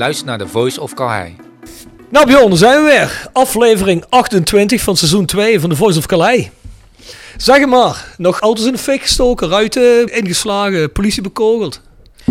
Luistert naar de Voice of Calais. Nou Bjorn, zijn we weer. Aflevering 28 van seizoen 2 van The Voice of Calais. Zeg maar, nog auto's in de fik gestoken, ruiten ingeslagen, politie bekogeld.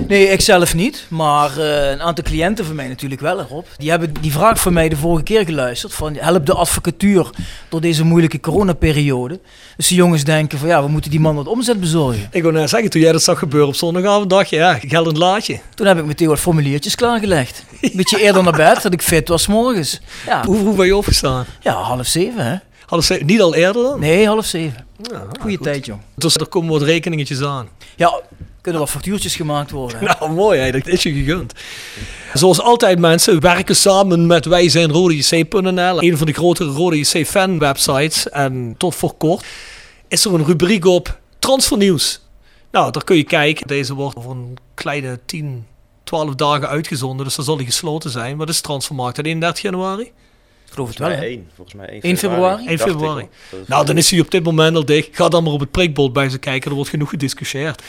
Nee, ik zelf niet, maar eh, een aantal cliënten van mij natuurlijk wel erop. Die hebben die vraag van mij de vorige keer geluisterd van help de advocatuur door deze moeilijke coronaperiode. Dus die jongens denken van ja, we moeten die man wat omzet bezorgen. Ik wil net zeggen, toen jij dat zag gebeuren op zondagavond, dacht je, ja, geldend laadje. Toen heb ik meteen wat formuliertjes klaargelegd. Een beetje eerder naar bed, dat ik fit was morgens. Ja, Hoe vroeg ben je opgestaan? ja half zeven hè? Niet al eerder dan? Nee, half zeven. Ja, Goeie goed. tijd jong. Dus er komen wat rekeningetjes aan. Ja, kunnen wat factuurtjes gemaakt worden. Nou, mooi, hè? dat is je gegund. Zoals altijd mensen werken samen met wij zijn rodejc.nl, een van de grotere Rode JC fan websites. En tot voor kort is er een rubriek op transfernieuws. Nou, daar kun je kijken. Deze wordt over een kleine 10, 12 dagen uitgezonden, dus dan zal die gesloten zijn. Wat is transfermarkt? Tot 31 januari? Ik geloof het wel hè? 1, volgens mij 1 1 februari? 1 dacht ik februari. Nou, dan is hij op dit moment al dicht. Ga dan maar op het prikbord bij ze kijken. Er wordt genoeg gediscussieerd.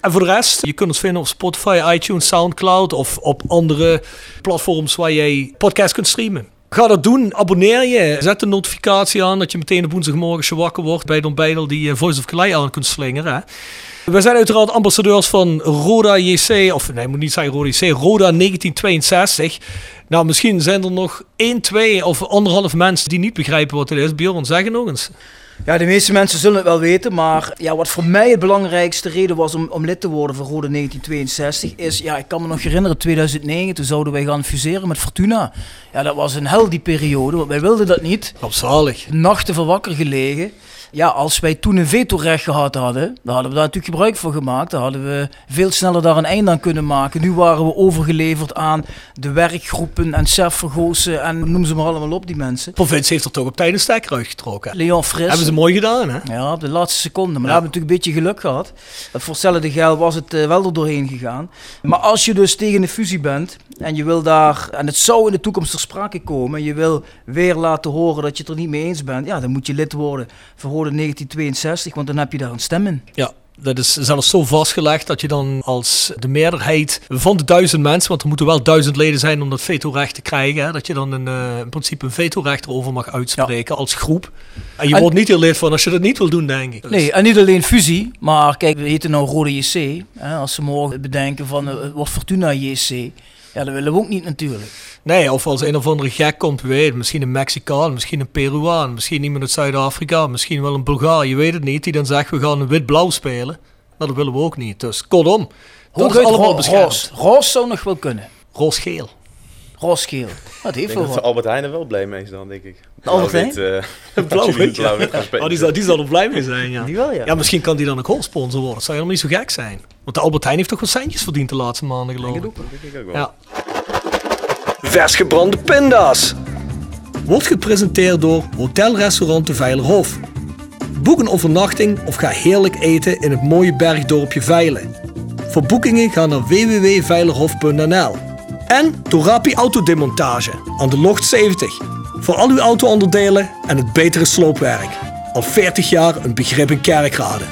En voor de rest, je kunt ons vinden op Spotify, iTunes, Soundcloud of op andere platforms waar jij podcast kunt streamen. Ga dat doen. Abonneer je. Zet de notificatie aan dat je meteen op woensdagmorgen als je wakker wordt bij Don Beidel die eh, Voice of Calais aan kunt slingeren. Hè. We zijn uiteraard ambassadeurs van Roda JC, of nee, moet niet zeggen Roda JC, Roda 1962. Nou, misschien zijn er nog 1, 2 of anderhalf mensen die niet begrijpen wat het is. Bjorn, zeg het nog eens. Ja, de meeste mensen zullen het wel weten, maar ja, wat voor mij het belangrijkste reden was om, om lid te worden van Rode 1962 is, ja, ik kan me nog herinneren, 2009, toen zouden wij gaan fuseren met Fortuna. Ja, dat was een hel die periode, want wij wilden dat niet. Opzalig. Nachten van wakker gelegen. Ja, als wij toen een vetorecht gehad hadden, dan hadden we daar natuurlijk gebruik van gemaakt. Dan hadden we veel sneller daar een eind aan kunnen maken. Nu waren we overgeleverd aan de werkgroepen en Chef Vergoosen en noem ze maar allemaal op, die mensen. Provincie heeft er toch op tijd een stekker uitgetrokken. Leon Fris. Hebben ze mooi gedaan, hè? Ja, op de laatste seconde. Maar Ja. we hebben natuurlijk een beetje geluk gehad. Voor hetzelfde geld was het eh, wel er doorheen gegaan. Maar als je dus tegen de fusie bent en je wil daar, en het zou in de toekomst ter sprake komen, en je wil weer laten horen dat je het er niet mee eens bent, ja, dan moet je lid worden van Rode 1962, want dan heb je daar een stem in. Ja. Dat is zelfs zo vastgelegd dat je dan als de meerderheid van de duizend mensen, want er moeten wel duizend leden zijn om dat vetorecht te krijgen, hè, dat je dan een, eh, in principe een vetorecht erover mag uitspreken als groep. En je En- wordt niet heel lid van als je dat niet wil doen, denk ik. Dus- Nee, en niet alleen fusie, maar kijk, we heten nou Rode JC. Hè, als ze morgen bedenken van eh, het wordt Fortuna JC, ja, dat willen we ook niet natuurlijk. Nee, of als een of andere gek komt, weet, misschien een Mexicaan, misschien een Peruaan, misschien iemand uit Zuid-Afrika, misschien wel een Bulgaar, je weet het niet, die dan zegt we gaan een wit-blauw spelen. Nou, dat willen we ook niet. Dus kortom, dat is allemaal ro- beschermd. roos. Roos zou nog wel kunnen. Roos-geel. Rosgeel. Dat Ik heeft denk wel dat wat. Albert Heijn er wel blij mee is dan, denk ik. Albert Heijn? Blauw-wit, eh, Blauw, gaan spelen. Oh, die, zal, die zal er blij mee zijn, ja. Die wel, ja. Ja, misschien kan die dan ook hoofdsponsor worden. Dat zou helemaal niet zo gek zijn. Want de Albert Heijn heeft toch wel centjes verdiend de laatste maanden, geloof ik. Dat denk ik ook wel. Ja. Vers gebrande pinda's. Wordt gepresenteerd door Hotelrestaurant de Veilerhof. Boek een overnachting of ga heerlijk eten in het mooie bergdorpje Veilen. Voor boekingen ga naar www.veilerhof.nl. En door Rapi Autodemontage aan de Locht 70. Voor al uw auto-onderdelen en het betere sloopwerk. Al 40 jaar een begrip in Kerkrade.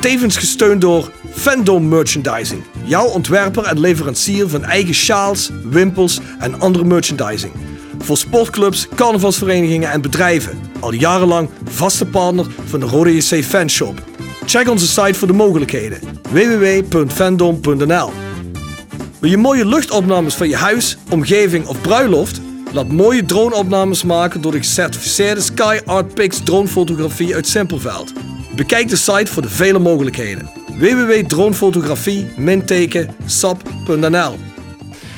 Tevens gesteund door Fandom Merchandising. Jouw ontwerper en leverancier van eigen sjaals, wimpels en andere merchandising. Voor sportclubs, carnavalsverenigingen en bedrijven. Al jarenlang vaste partner van de Rode JC Fanshop. Check onze site voor de mogelijkheden. www.fandom.nl Wil je mooie luchtopnames van je huis, omgeving of bruiloft? Laat mooie droneopnames maken door de gecertificeerde Sky Art Pix dronefotografie uit Simpelveld. Bekijk de site voor de vele mogelijkheden. www.dronefotografie-sap.nl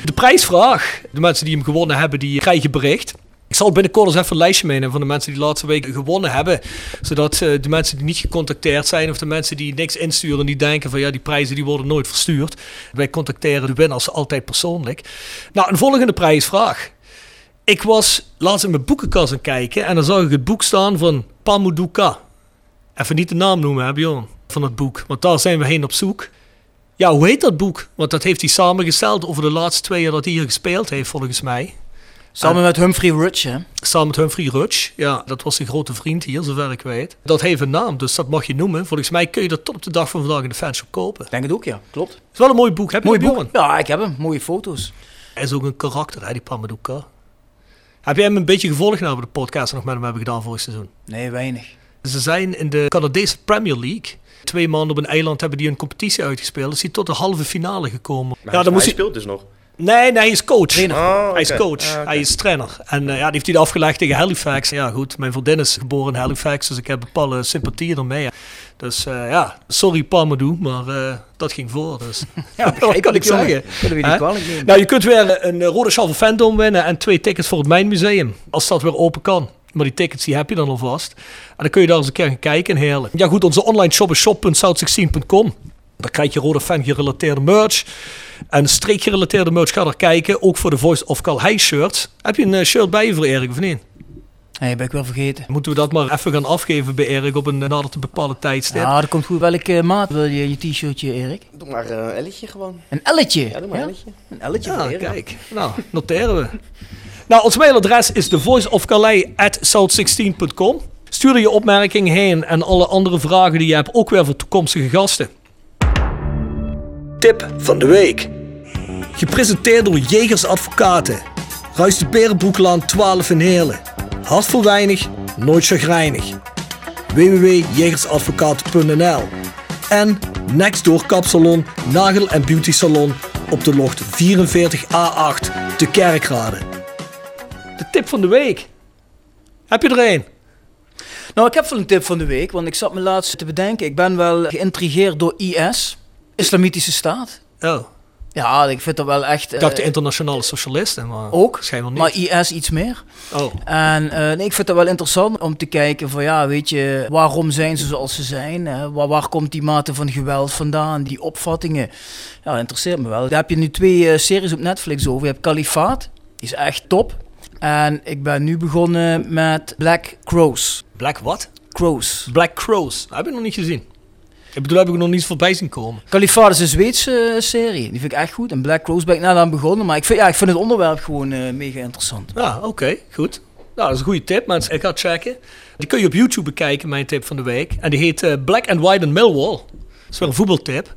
De prijsvraag. De mensen die hem gewonnen hebben, die krijgen bericht. Ik zal binnenkort eens even een lijstje meenemen van de mensen die de laatste week gewonnen hebben. Zodat eh, de mensen die niet gecontacteerd zijn of de mensen die niks insturen, die denken van ja, die prijzen die worden nooit verstuurd. Wij contacteren de winnaars altijd persoonlijk. Nou, een volgende prijsvraag. Ik was laatst in mijn boekenkast aan kijken en dan zag ik het boek staan van Pamuduka. Even niet de naam noemen, hè, Bjorn, van het boek. Want daar zijn we heen op zoek. Ja, hoe heet dat boek? Want dat heeft hij samengesteld over de laatste twee jaar dat hij hier gespeeld heeft, volgens mij. Samen met Humphrey Rudge, hè? Samen met Humphrey Rudge. Ja, dat was een grote vriend hier, zover ik weet. Dat heeft een naam, dus dat mag je noemen. Volgens mij kun je dat tot op de dag van vandaag in de fanshop kopen. Denk het ook, ja. Klopt. Het is wel een mooi boek. Heb je Mooi boek. Ja, ik heb hem. Mooie foto's. Hij is ook een karakter, hè, die Pamaduka. Heb jij hem een beetje gevolgd nou, bij de podcast nog met hem hebben gedaan vorig seizoen? Nee, weinig. Ze zijn in de Canadese Premier League. Twee maanden op een eiland hebben die een competitie uitgespeeld. Is hij tot de halve finale gekomen. Maar ja, dan hij moest hij... speelt dus nog. Nee, nee, hij is coach. Trainer. Oh, Hij is oké. coach. Ah. Hij is trainer. En eh, ja, die heeft hij afgelegd tegen Halifax. Ja, goed. Mijn vriendin is geboren in Halifax, dus ik heb bepaalde sympathie ermee. Dus eh, ja, sorry Palmadou, maar eh, dat ging voor. Dus. Ja, wat kan ik jongen. zeggen? Kunnen we niet kwalijk nemen. Nou, je kunt weer een rode van Fandom winnen en twee tickets voor het Mijnmuseum. Als dat weer open kan. Maar die tickets die heb je dan alvast. En dan kun je daar eens een keer gaan kijken en heerlijk. Ja goed, onze online shop is shop.south16.com. Daar krijg je rode fan gerelateerde merch. En streek gerelateerde merch, ga daar kijken. Ook voor de Voice of Calhei shirts. Heb je een eh, shirt bij je voor Erik of niet? Nee, ben ik wel vergeten. Moeten we dat maar even gaan afgeven bij Erik op een eh, nader te bepaalde tijdstip? Ja, dat komt goed. Welke maat wil je je t-shirtje, Erik? Doe maar eh, een elletje gewoon. Een elletje. Ja, doe maar een elletje. Een elletje Ja, kijk. Nou, noteren we. Nou, ons mailadres is thevoiceofcalais.south16.com. Stuur je opmerking heen en alle andere vragen die je hebt, ook weer voor toekomstige gasten. Tip van de week. Gepresenteerd door Jegers Advocaten. Ruis de Berenbroeklaan 12 in Heerlen. Hart voor weinig, nooit chagrijnig. www.jegersadvocaten.nl En Nextdoor Kapsalon, Nagel en Beauty Salon op de locht 44A8 te Kerkrade. De tip van de week. Heb je er een? Nou, ik heb wel een tip van de week, want ik zat me laatst te bedenken. Ik ben wel geïntrigeerd door IS, Islamitische Staat. Oh, Ja, ik vind dat wel echt... ik dacht de eh, internationale socialisten, maar ook, schijnbaar niet. maar IS iets meer. oh, En eh, nee, ik vind het wel interessant om te kijken van ja, weet je, waarom zijn ze zoals ze zijn? Hè? Waar, waar komt die mate van geweld vandaan? Die opvattingen. Ja, dat interesseert me wel. Daar heb je nu twee eh, series op Netflix over. Je hebt Kalifaat, die is echt top. En ik ben nu begonnen met Black Crows. Black what? Crows. Black Crows. Dat heb ik nog niet gezien. Ik bedoel, heb ik nog niet voorbij zien komen. Kalifaat is een Zweedse eh, serie. Die vind ik echt goed. En Black Crows ben ik net aan begonnen. Maar ik vind, ja, ik vind het onderwerp gewoon eh, mega interessant. Ja, oké, goed. Nou, dat is een goede tip, mensen. Ik ga het checken. Die kun je op YouTube bekijken, mijn tip van de week. En die heet eh, Black and White in Millwall. Dat is weer een voetbaltip.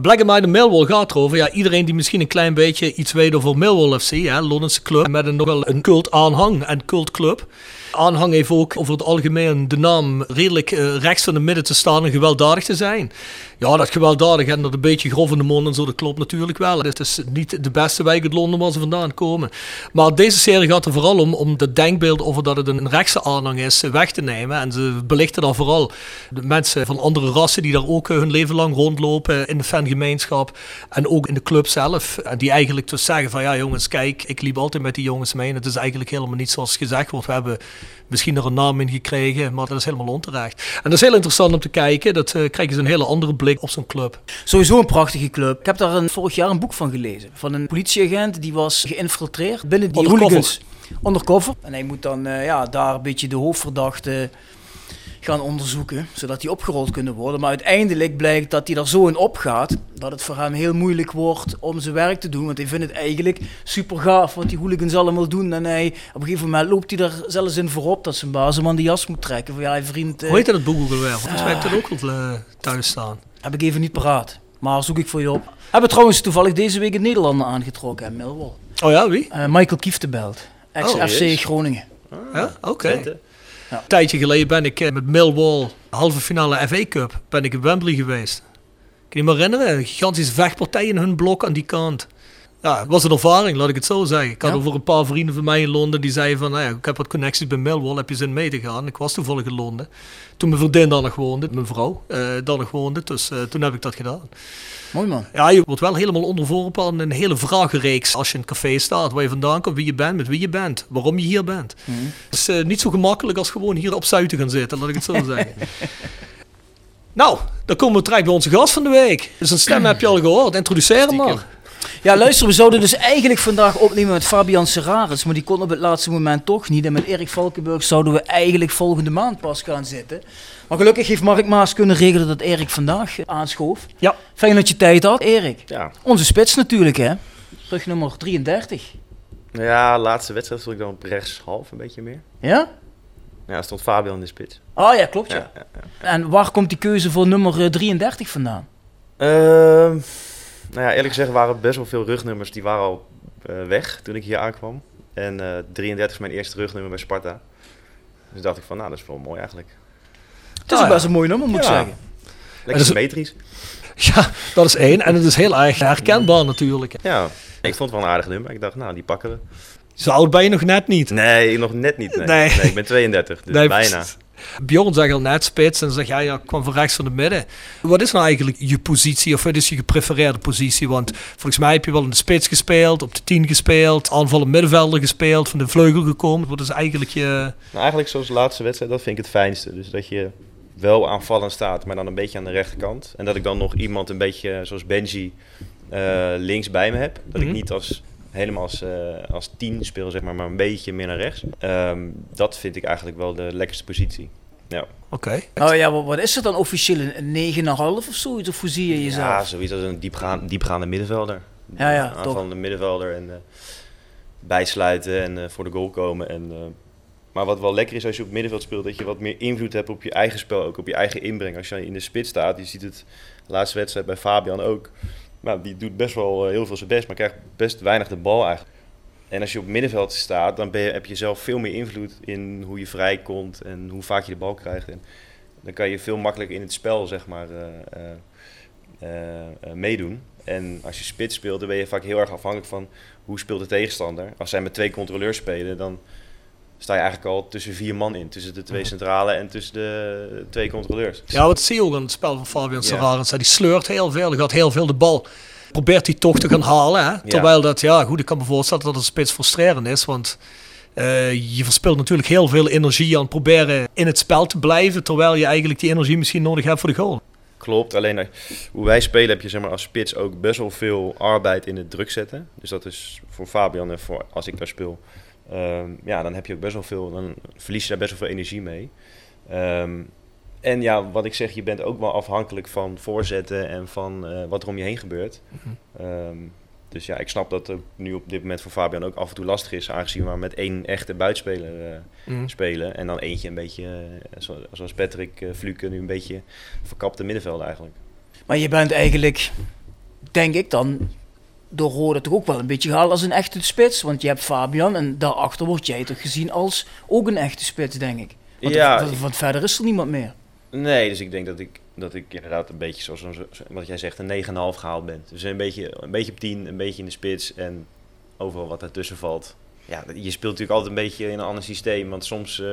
Black and White Millwall gaat erover. Ja, iedereen die misschien een klein beetje iets weet over Millwall FC, hè, Londense club, met een nogal een cult aanhang en cultclub. Aanhang heeft ook over het algemeen de naam redelijk eh, rechts van de midden te staan en gewelddadig te zijn. Ja, dat gewelddadig en dat een beetje grof in de mond en zo, dat klopt natuurlijk wel. Het is niet de beste wijk uit Londen waar ze vandaan komen. Maar deze serie gaat er vooral om, om het denkbeeld over dat het een rechtse aanhang is, weg te nemen. En ze belichten dan vooral de mensen van andere rassen die daar ook eh, hun leven lang rondlopen in de fangemeenschap. En ook in de club zelf. En die eigenlijk dus zeggen van, ja jongens, kijk, ik liep altijd met die jongens mee. En het is eigenlijk helemaal niet zoals gezegd wordt. We hebben misschien er een naam in gekregen, maar dat is helemaal onterecht. En dat is heel interessant om te kijken. Dat uh, krijgen ze een hele andere blik op zo'n club. Sowieso een prachtige club. Ik heb daar een, vorig jaar een boek van gelezen. Van een politieagent die was geïnfiltreerd binnen die Undercover. hooligans. Undercover. En hij moet dan uh, ja, daar een beetje de hoofdverdachte gaan onderzoeken, zodat die opgerold kunnen worden. Maar uiteindelijk blijkt dat hij er zo in opgaat, dat het voor hem heel moeilijk wordt om zijn werk te doen. Want hij vindt het eigenlijk super gaaf wat die hooligans allemaal doen. En hij, op een gegeven moment loopt hij er zelfs in voorop dat zijn baas hem aan de jas moet trekken. Van, ja, vriend, uh, Hoe heet dat het boek ook alweer? Volgens mij heb ik dat ook wel uh, thuis staan. Heb ik even niet paraat, maar zoek ik voor je op. Hebben trouwens toevallig deze week in Nederlander aangetrokken, hè, Millwall. Oh ja, wie? Uh, Michael Kieftenbelt, ex-FC oh, Groningen. Ah, ja, oké. Okay. Een tijdje geleden ben ik met Millwall, halve finale FA Cup, ben ik in Wembley geweest. Kan je me herinneren? Gigantische vechtpartij in hun blok aan die kant. Ja, het was een ervaring, laat ik het zo zeggen. Ik had Ja. over een paar vrienden van mij in Londen die zeiden van, nou ja, ik heb wat connecties bij Millwall, heb je zin mee te gaan? Ik was toevallig in Londen. Toen mijn vriendin daar nog woonde, mijn vrouw eh daar nog woonde, dus eh, toen heb ik dat gedaan. Mooi man. Ja, je wordt wel helemaal onderworpen aan een hele vragenreeks als je in het café staat, waar je vandaan komt, wie je bent, met wie je bent, waarom je hier bent. Het is eh, niet zo gemakkelijk als gewoon hier op Zuid te gaan zitten, laat ik het zo zeggen. nou, dan komen we terecht bij onze gast van de week. Dus een stem heb je al gehoord, introduceer hem maar. Ja, luister, we zouden dus eigenlijk vandaag opnemen met Fabian Serraris, maar die kon op het laatste moment toch niet. En met Erik Valkenburg zouden we eigenlijk volgende maand pas gaan zitten. Maar gelukkig heeft Mark Maas kunnen regelen dat Erik vandaag eh, aanschoof. Ja. Fijn dat je tijd had, Erik. Ja. Onze spits natuurlijk, hè. Terug nummer 33. Ja, laatste wedstrijd stond ik dan op rechts half een beetje meer. Ja? Ja, stond Fabian in de spits. Oh ja, klopt ja. Ja, ja, ja. En waar komt die keuze voor nummer eh, 33 vandaan? Ehm, nou ja, eerlijk gezegd waren best wel veel rugnummers die waren al eh, weg toen ik hier aankwam. En eh 33 is mijn eerste rugnummer bij Sparta. Dus dacht ik van, nou, dat is wel mooi eigenlijk. Het is Ah, ook ja. best een mooi nummer, moet ik Ja. zeggen. Lekker symmetrisch. Ja, dat is één. En het is heel erg herkenbaar natuurlijk. Ja, ik vond het wel een aardig nummer. Ik dacht, nou, die pakken we. Zo oud ben je nog net niet. Nee, nog net niet. Nee, Nee. nee. ik ben 32, dus Nee, bijna. Bjorn zegt al net spits en dan zeg jij, ja, ik kwam van rechts van de midden. Wat is nou eigenlijk je positie of wat is je geprefereerde positie? Want volgens mij heb je wel in de spits gespeeld, op de 10 gespeeld, aanvallen middenvelder gespeeld, van de vleugel gekomen. Wat is eigenlijk je... Nou, eigenlijk zoals de laatste wedstrijd, dat vind ik het fijnste. Dus dat je wel aanvallend staat, maar dan een beetje aan de rechterkant. En dat ik dan nog iemand een beetje zoals Benji eh, links bij me heb. Dat Mhm. ik niet als, helemaal als, eh, als tien speel, zeg maar, maar een beetje meer naar rechts. Ehm, dat vind ik eigenlijk wel de lekkerste positie. Ja, Oké. Oh ja, wat, wat is het dan officieel? Een 9,5 of zoiets? Of hoe zie je jezelf? ja zoiets als een diepgaande, diepgaande middenvelder. Ja, ja, aanvallende middenvelder en eh, bijsluiten en eh, voor de goal komen. En, eh, maar wat wel lekker is als je op het middenveld speelt, dat je wat meer invloed hebt op je eigen spel, ook op je eigen inbreng. Als je in de spits staat, je ziet het de laatste wedstrijd bij Fabian ook. Nou, die doet best wel eh, heel veel zijn best, maar krijgt best weinig de bal eigenlijk. En als je op middenveld staat, dan ben je, heb je zelf veel meer invloed in hoe je vrij komt en hoe vaak je de bal krijgt. En dan kan je veel makkelijker in het spel, zeg maar, eh, eh, meedoen. En als je spits speelt, dan ben je vaak heel erg afhankelijk van hoe speelt de tegenstander. Als zij met twee controleurs spelen, dan sta je eigenlijk al tussen vier man in. Tussen de twee centrale en tussen de twee controleurs. Ja, wat zie je ook aan het spel van Fabian Ja. Serrarens. Die sleurt heel veel, hij gaat heel veel de bal. Probeert hij toch te gaan halen. Hè? Terwijl dat, ja goed, ik kan me voorstellen dat het spits frustrerend is. Want eh, je verspilt natuurlijk heel veel energie aan het proberen in het spel te blijven. Terwijl je eigenlijk die energie misschien nodig hebt voor de goal. Klopt, alleen eh, hoe wij spelen heb je zeg maar, als spits ook best wel veel arbeid in het druk zetten. Dus dat is voor Fabian en voor als ik daar speel. Ehm, ja, dan heb je ook best wel veel, dan verlies je daar best wel veel energie mee. Ehm, en ja, wat ik zeg, je bent ook wel afhankelijk van voorzetten en van eh, wat er om je heen gebeurt. Ehm, dus ja, ik snap dat het nu op dit moment voor Fabian ook af en toe lastig is, aangezien we maar met één echte buitenspeler eh, Mhm. spelen. En dan eentje een beetje, eh, zo- zoals Patrick uh, Fluke, nu een beetje verkapte middenveld eigenlijk. Maar je bent eigenlijk, denk ik dan, door Rode toch ook wel een beetje gehaald als een echte spits. Want je hebt Fabian en daarachter word jij toch gezien als ook een echte spits, denk ik. Want, Ja, want, want verder is er niemand meer. Nee, dus ik denk dat ik dat ik inderdaad een beetje zoals wat jij zegt, een 9,5 gehaald ben. Dus een beetje, een beetje op 10, een beetje in de spits en overal wat ertussen valt. Ja, je speelt natuurlijk altijd een beetje in een ander systeem. Want soms eh,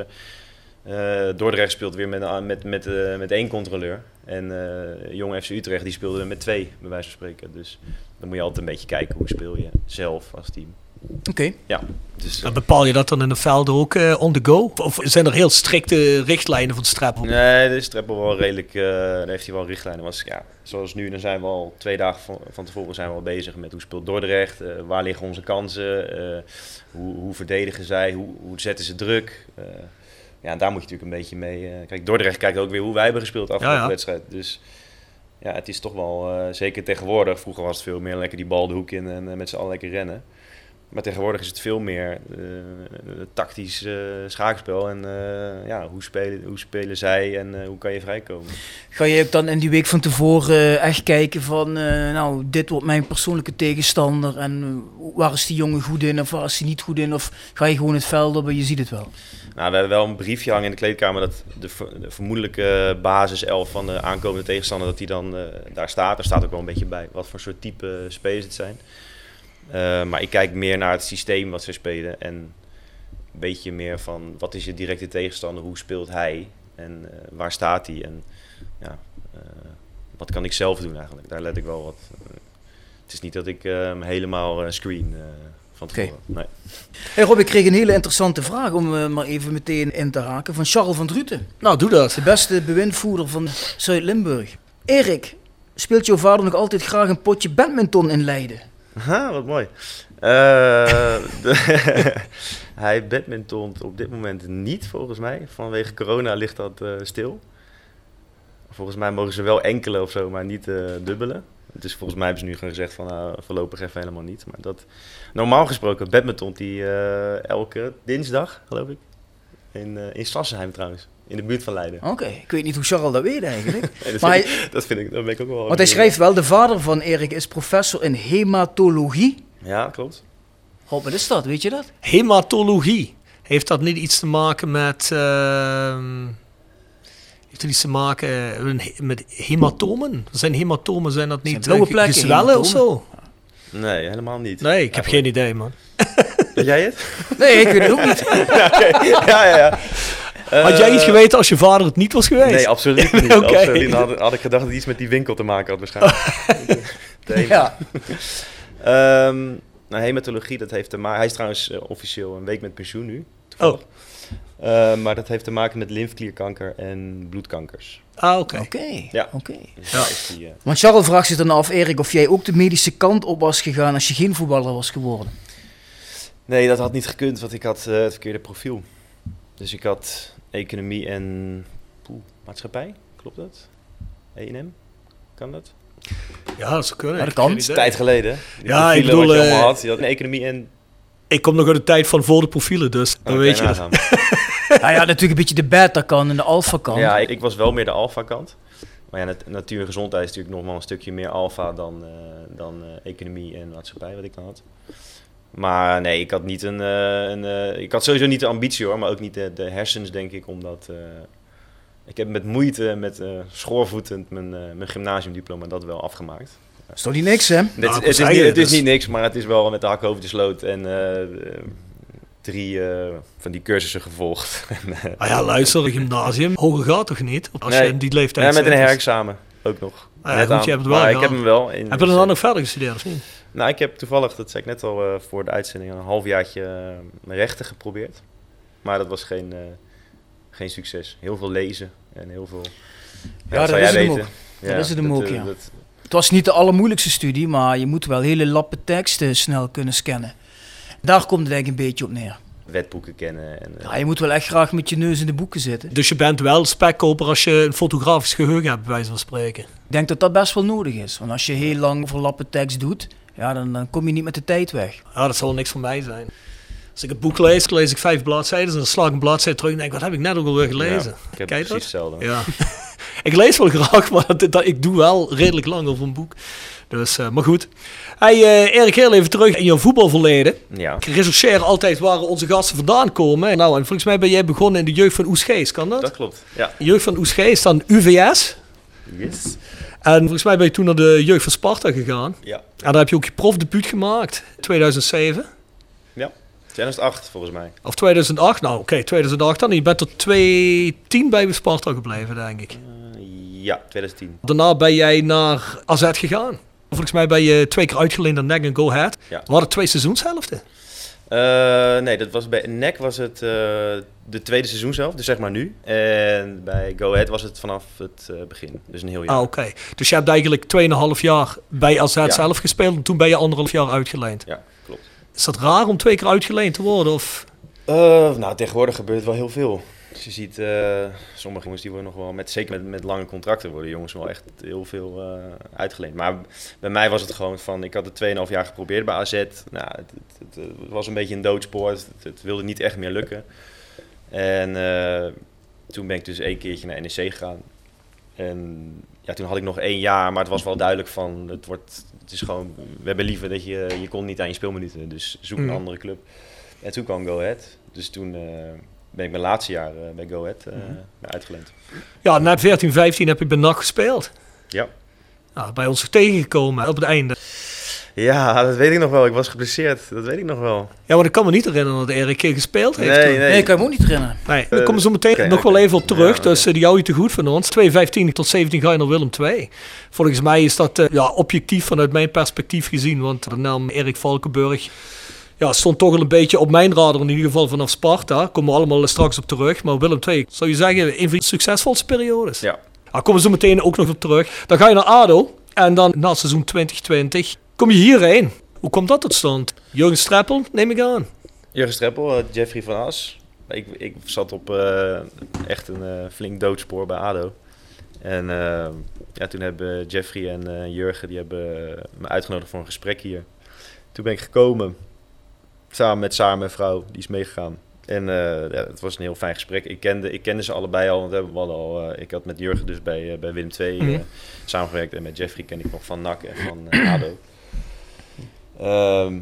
eh, Dordrecht speelt weer met, een- met, met, eh, met één controleur. En eh Jong FC Utrecht die speelde met twee, bij wijze van spreken. Dus dan moet je altijd een beetje kijken hoe speel je zelf als team. Oké. Ja, dus, En bepaal je dat dan in de velden ook eh, on the go? Of zijn er heel strikte richtlijnen van Streppel? Nee, de Streppel wel redelijk, eh daar heeft hij wel richtlijnen. Was, ja, zoals nu, dan zijn we al twee dagen van, van tevoren zijn we al bezig met hoe speelt Dordrecht, eh, waar liggen onze kansen, eh, hoe, hoe verdedigen zij, hoe, hoe zetten ze druk. Ja, daar moet je natuurlijk een beetje mee. eh, kijk, Dordrecht kijkt ook weer hoe wij hebben gespeeld afgelopen Ja, ja. wedstrijd. Dus ja, het is toch wel, eh, zeker tegenwoordig, vroeger was het veel meer lekker die bal de hoek in en eh, met z'n allen lekker rennen. Maar tegenwoordig is het veel meer tactisch schaakspel. En eh, ja, hoe spelen, hoe spelen zij en eh, hoe kan je vrijkomen? Ga je ook dan in die week van tevoren echt kijken van, eh, nou, dit wordt mijn persoonlijke tegenstander en waar is die jongen goed in of waar is hij niet goed in? Of ga je gewoon het veld op en je ziet het wel? Nou, we hebben wel een briefje hangen in de kleedkamer dat de, ver- de vermoedelijke basiself van de aankomende tegenstander, dat die dan eh, daar staat. Daar staat ook wel een beetje bij wat voor soort type spelers het zijn. Eh, maar ik kijk meer naar het systeem wat ze spelen en een beetje meer van wat is je directe tegenstander, hoe speelt hij en eh, waar staat hij en ja, wat kan ik zelf doen eigenlijk. Daar let ik wel wat. het is niet dat ik hem helemaal screen van. Nee. Hey Rob, ik kreeg een hele interessante vraag om eh, maar even meteen in te haken van Charles van Druten. Nou, doe dat. De beste bewindvoerder van Zuid-Limburg. Erik, speelt jouw vader nog altijd graag een potje badminton in Leiden? Aha, wat mooi. Eh, de- hij badmintont op dit moment niet, volgens mij. Vanwege corona ligt dat eh, stil. Volgens mij mogen ze wel enkele of zo, maar niet eh dubbele. Dus volgens mij hebben ze nu gewoon gezegd van nou, voorlopig even helemaal niet. Maar dat, normaal gesproken, badmintont die eh, elke dinsdag, geloof ik. In, eh in Sassenheim trouwens, in de buurt van Leiden. Oké, ik weet niet hoe Charles dat weet eigenlijk. Nee, dat, maar vind hij, ik, dat vind ik, dat ben ik ook wel... want hij schrijft wel, de vader van Erik is professor in hematologie. Ja, klopt. Rob, wat is dat? Weet je dat? Hematologie. Heeft dat niet iets te maken met... ehm, heeft het iets te maken eh, met hematomen? Zijn hematomen, zijn dat niet Zijn blauwe eh, plekken, gezwellen of zo? Nee, helemaal niet. Nee, ik heb geen idee, man. Weet jij het? Nee, ik weet het ook niet. ja, ja, ja. Had jij Eh, iets geweten als je vader het niet was geweest? Nee, absoluut niet. Oké. absoluut. Dan had, had ik gedacht dat het iets met die winkel te maken had waarschijnlijk. Ja. Ehm, nou, hematologie, dat heeft te maken... Hij is trouwens eh, officieel een week met pensioen nu. toevallig. Eh, maar dat heeft te maken met lymfklierkanker en bloedkankers. Ah, oké. Oké, Ja. oké. Dus daar is die, eh, Want Charles vraagt zich dan af, Erik, of jij ook de medische kant op was gegaan als je geen voetballer was geworden. Nee, dat had niet gekund, want ik had eh, het verkeerde profiel. Dus ik had economie en poeh, maatschappij, klopt dat? E&M, kan dat? Ja, dat zou kunnen. Ja, dat kan. idee. Tijd geleden. Ja, ik profielen wat bedoel, je eh, had. Je had een economie en... Ik kom nog uit de tijd van voor de profielen, dus dan weet je dat. Nou ja, natuurlijk een beetje de beta kant en de alpha kant. Ja, ik, ik was wel meer de alfa kant. Maar ja, nat- natuur en gezondheid is natuurlijk nog wel een stukje meer alfa dan, eh, dan eh, economie en maatschappij, wat ik dan had. Maar nee, ik had niet een, eh, een eh, ik had sowieso niet de ambitie hoor, maar ook niet de, de hersens denk ik, omdat eh, ik heb met moeite, met eh, schoorvoetend mijn, eh, mijn gymnasiumdiploma dat wel afgemaakt. is toch niet niks, hè? Nou, het, is niet, zeggen, het is dus- niet niks, maar het is wel met de hak over de sloot en drie eh, van die cursussen gevolgd. En, eh, Ah ja, luister, een gymnasium. Hoger gaat toch niet? Als je in die leeftijd Ja, met een dus- herexamen ook nog. Ah ja, goed, je hebt het wel ik heb hem wel. In, Heb je er dan nog verder gestudeerd of niet? Nou, ik heb toevallig, dat zei ik net al eh, voor de uitzending, een halfjaartje uh, rechten geprobeerd. Maar dat was geen, eh, geen succes. Heel veel lezen en heel veel... Ja, dat dat zou is weten. ook. Dat is het hem ook, ja. dat- Het was niet de allermoeilijkste studie, maar je moet wel hele lappe teksten snel kunnen scannen. Daar komt het eigenlijk een beetje op neer. wetboeken kennen. En, eh, Ja, je moet wel echt graag met je neus in de boeken zitten. Dus je bent wel spekkoper als je een fotografisch geheugen hebt, bij wijze van spreken. Ik denk dat dat best wel nodig is. Want als je heel lang over lappe tekst doet, ja, dan, dan kom je niet met de tijd weg. Ja, dat zal niks voor mij zijn. Als ik het boek lees, lees ik vijf bladzijden en dan sla ik een bladzijde terug en denk wat heb ik net ook alweer gelezen? Ja, ik heb Kijk precies dat? hetzelfde. Ja. ik lees wel graag, maar dat, dat- ik doe wel redelijk lang over een boek. Dus, eh, maar goed. Hey, eh, Erik, heel even terug in jouw voetbalverleden. Ja. Ik rechercheer altijd waar onze gasten vandaan komen. Nou, en volgens mij ben jij begonnen in de jeugd van Oesgeest, kan dat? Dat klopt, ja. Jeugd van Oesgeest, dan UVS. Yes. En volgens mij ben je toen naar de jeugd van Sparta gegaan. Ja. En daar heb je ook je profdebuut gemaakt, 2007. Ja. 2008 volgens mij. Of 2008, nou oké, 2008 dan. Je bent tot 2010 bij Sparta gebleven, denk ik. Eh, ja, 2010. Daarna ben jij naar AZ gegaan. Volgens mij ben je twee keer uitgeleend aan NEC en Go Ahead. Ja. We hadden twee seizoenshelften. Eh, nee, dat was bij NEC was het eh, de tweede seizoen zelf, dus zeg maar nu. En bij Go Ahead was het vanaf het eh, begin, dus een heel jaar. Ah, oké. Dus je hebt eigenlijk 2,5 jaar bij AZ Ja. zelf gespeeld en toen ben je anderhalf jaar uitgeleend. Ja, klopt. Is dat raar om twee keer uitgeleend te worden? Of? Nou, tegenwoordig gebeurt wel heel veel. Dus je ziet, eh, sommige jongens die worden nog wel, met, zeker met, met lange contracten, worden jongens wel echt heel veel eh, uitgeleend. Maar bij mij was het gewoon van, ik had het 2,5 jaar geprobeerd bij AZ. Nou, het, het, was een beetje een doodspoor, het, het wilde niet echt meer lukken. En eh, toen ben ik dus één keertje naar NEC gegaan. En ja, toen had ik nog één jaar, maar het was wel duidelijk van, het wordt, het is gewoon, we hebben liever dat je, je kon niet aan je speelminuten, dus zoek een Mhm. andere club. En toen kwam Go Ahead, dus toen ben ik mijn laatste jaar eh, bij Go Ahead eh, Mhm. uitgeleend. Ja, na 14, 15 heb je bij NAC gespeeld. Ja. Nou, bij ons tegengekomen op het einde. Ja, dat weet ik nog wel. Ik was geblesseerd, dat weet ik nog wel. Ja, maar ik kan me niet herinneren dat Erik gespeeld heeft. Nee, toen. nee. Nee, ik kan me ook niet herinneren. Nee, daar Eh, komen we zo meteen nog wel even op terug. Ja, Dus die hou je te goed van ons. 2,15 tot 17 ga je naar Willem 2. Volgens mij is dat ja, objectief vanuit mijn perspectief gezien. Want de naam Erik Valkenburg ja, stond toch al een beetje op mijn radar. In ieder geval vanaf Sparta. Daar komen we allemaal straks op terug. Maar Willem 2, zou je zeggen, een van de succesvolste periodes. Ja. Daar komen we zo meteen ook nog op terug. Dan ga je naar ADO. En dan na seizoen 2020 kom je hierheen. Hoe komt dat tot stand? Jurgen Streppel, neem ik aan. Jurgen Streppel, eh, Jeffrey van As. Ik, ik zat op eh, echt een eh, flink doodspoor bij ADO. En eh, ja, toen hebben Jeffrey en eh, Jurgen die hebben me uitgenodigd voor een gesprek hier. Toen ben ik gekomen, samen met Saar, mijn vrouw, die is meegegaan. En eh, ja, het was een heel fijn gesprek. Ik kende, ik kende ze allebei al, want we hadden al, eh, ik had met Jurgen dus bij, eh, bij Willem II eh, Mhm. samengewerkt. En met Jeffrey ken ik nog van NAC en van ADO. Ehm,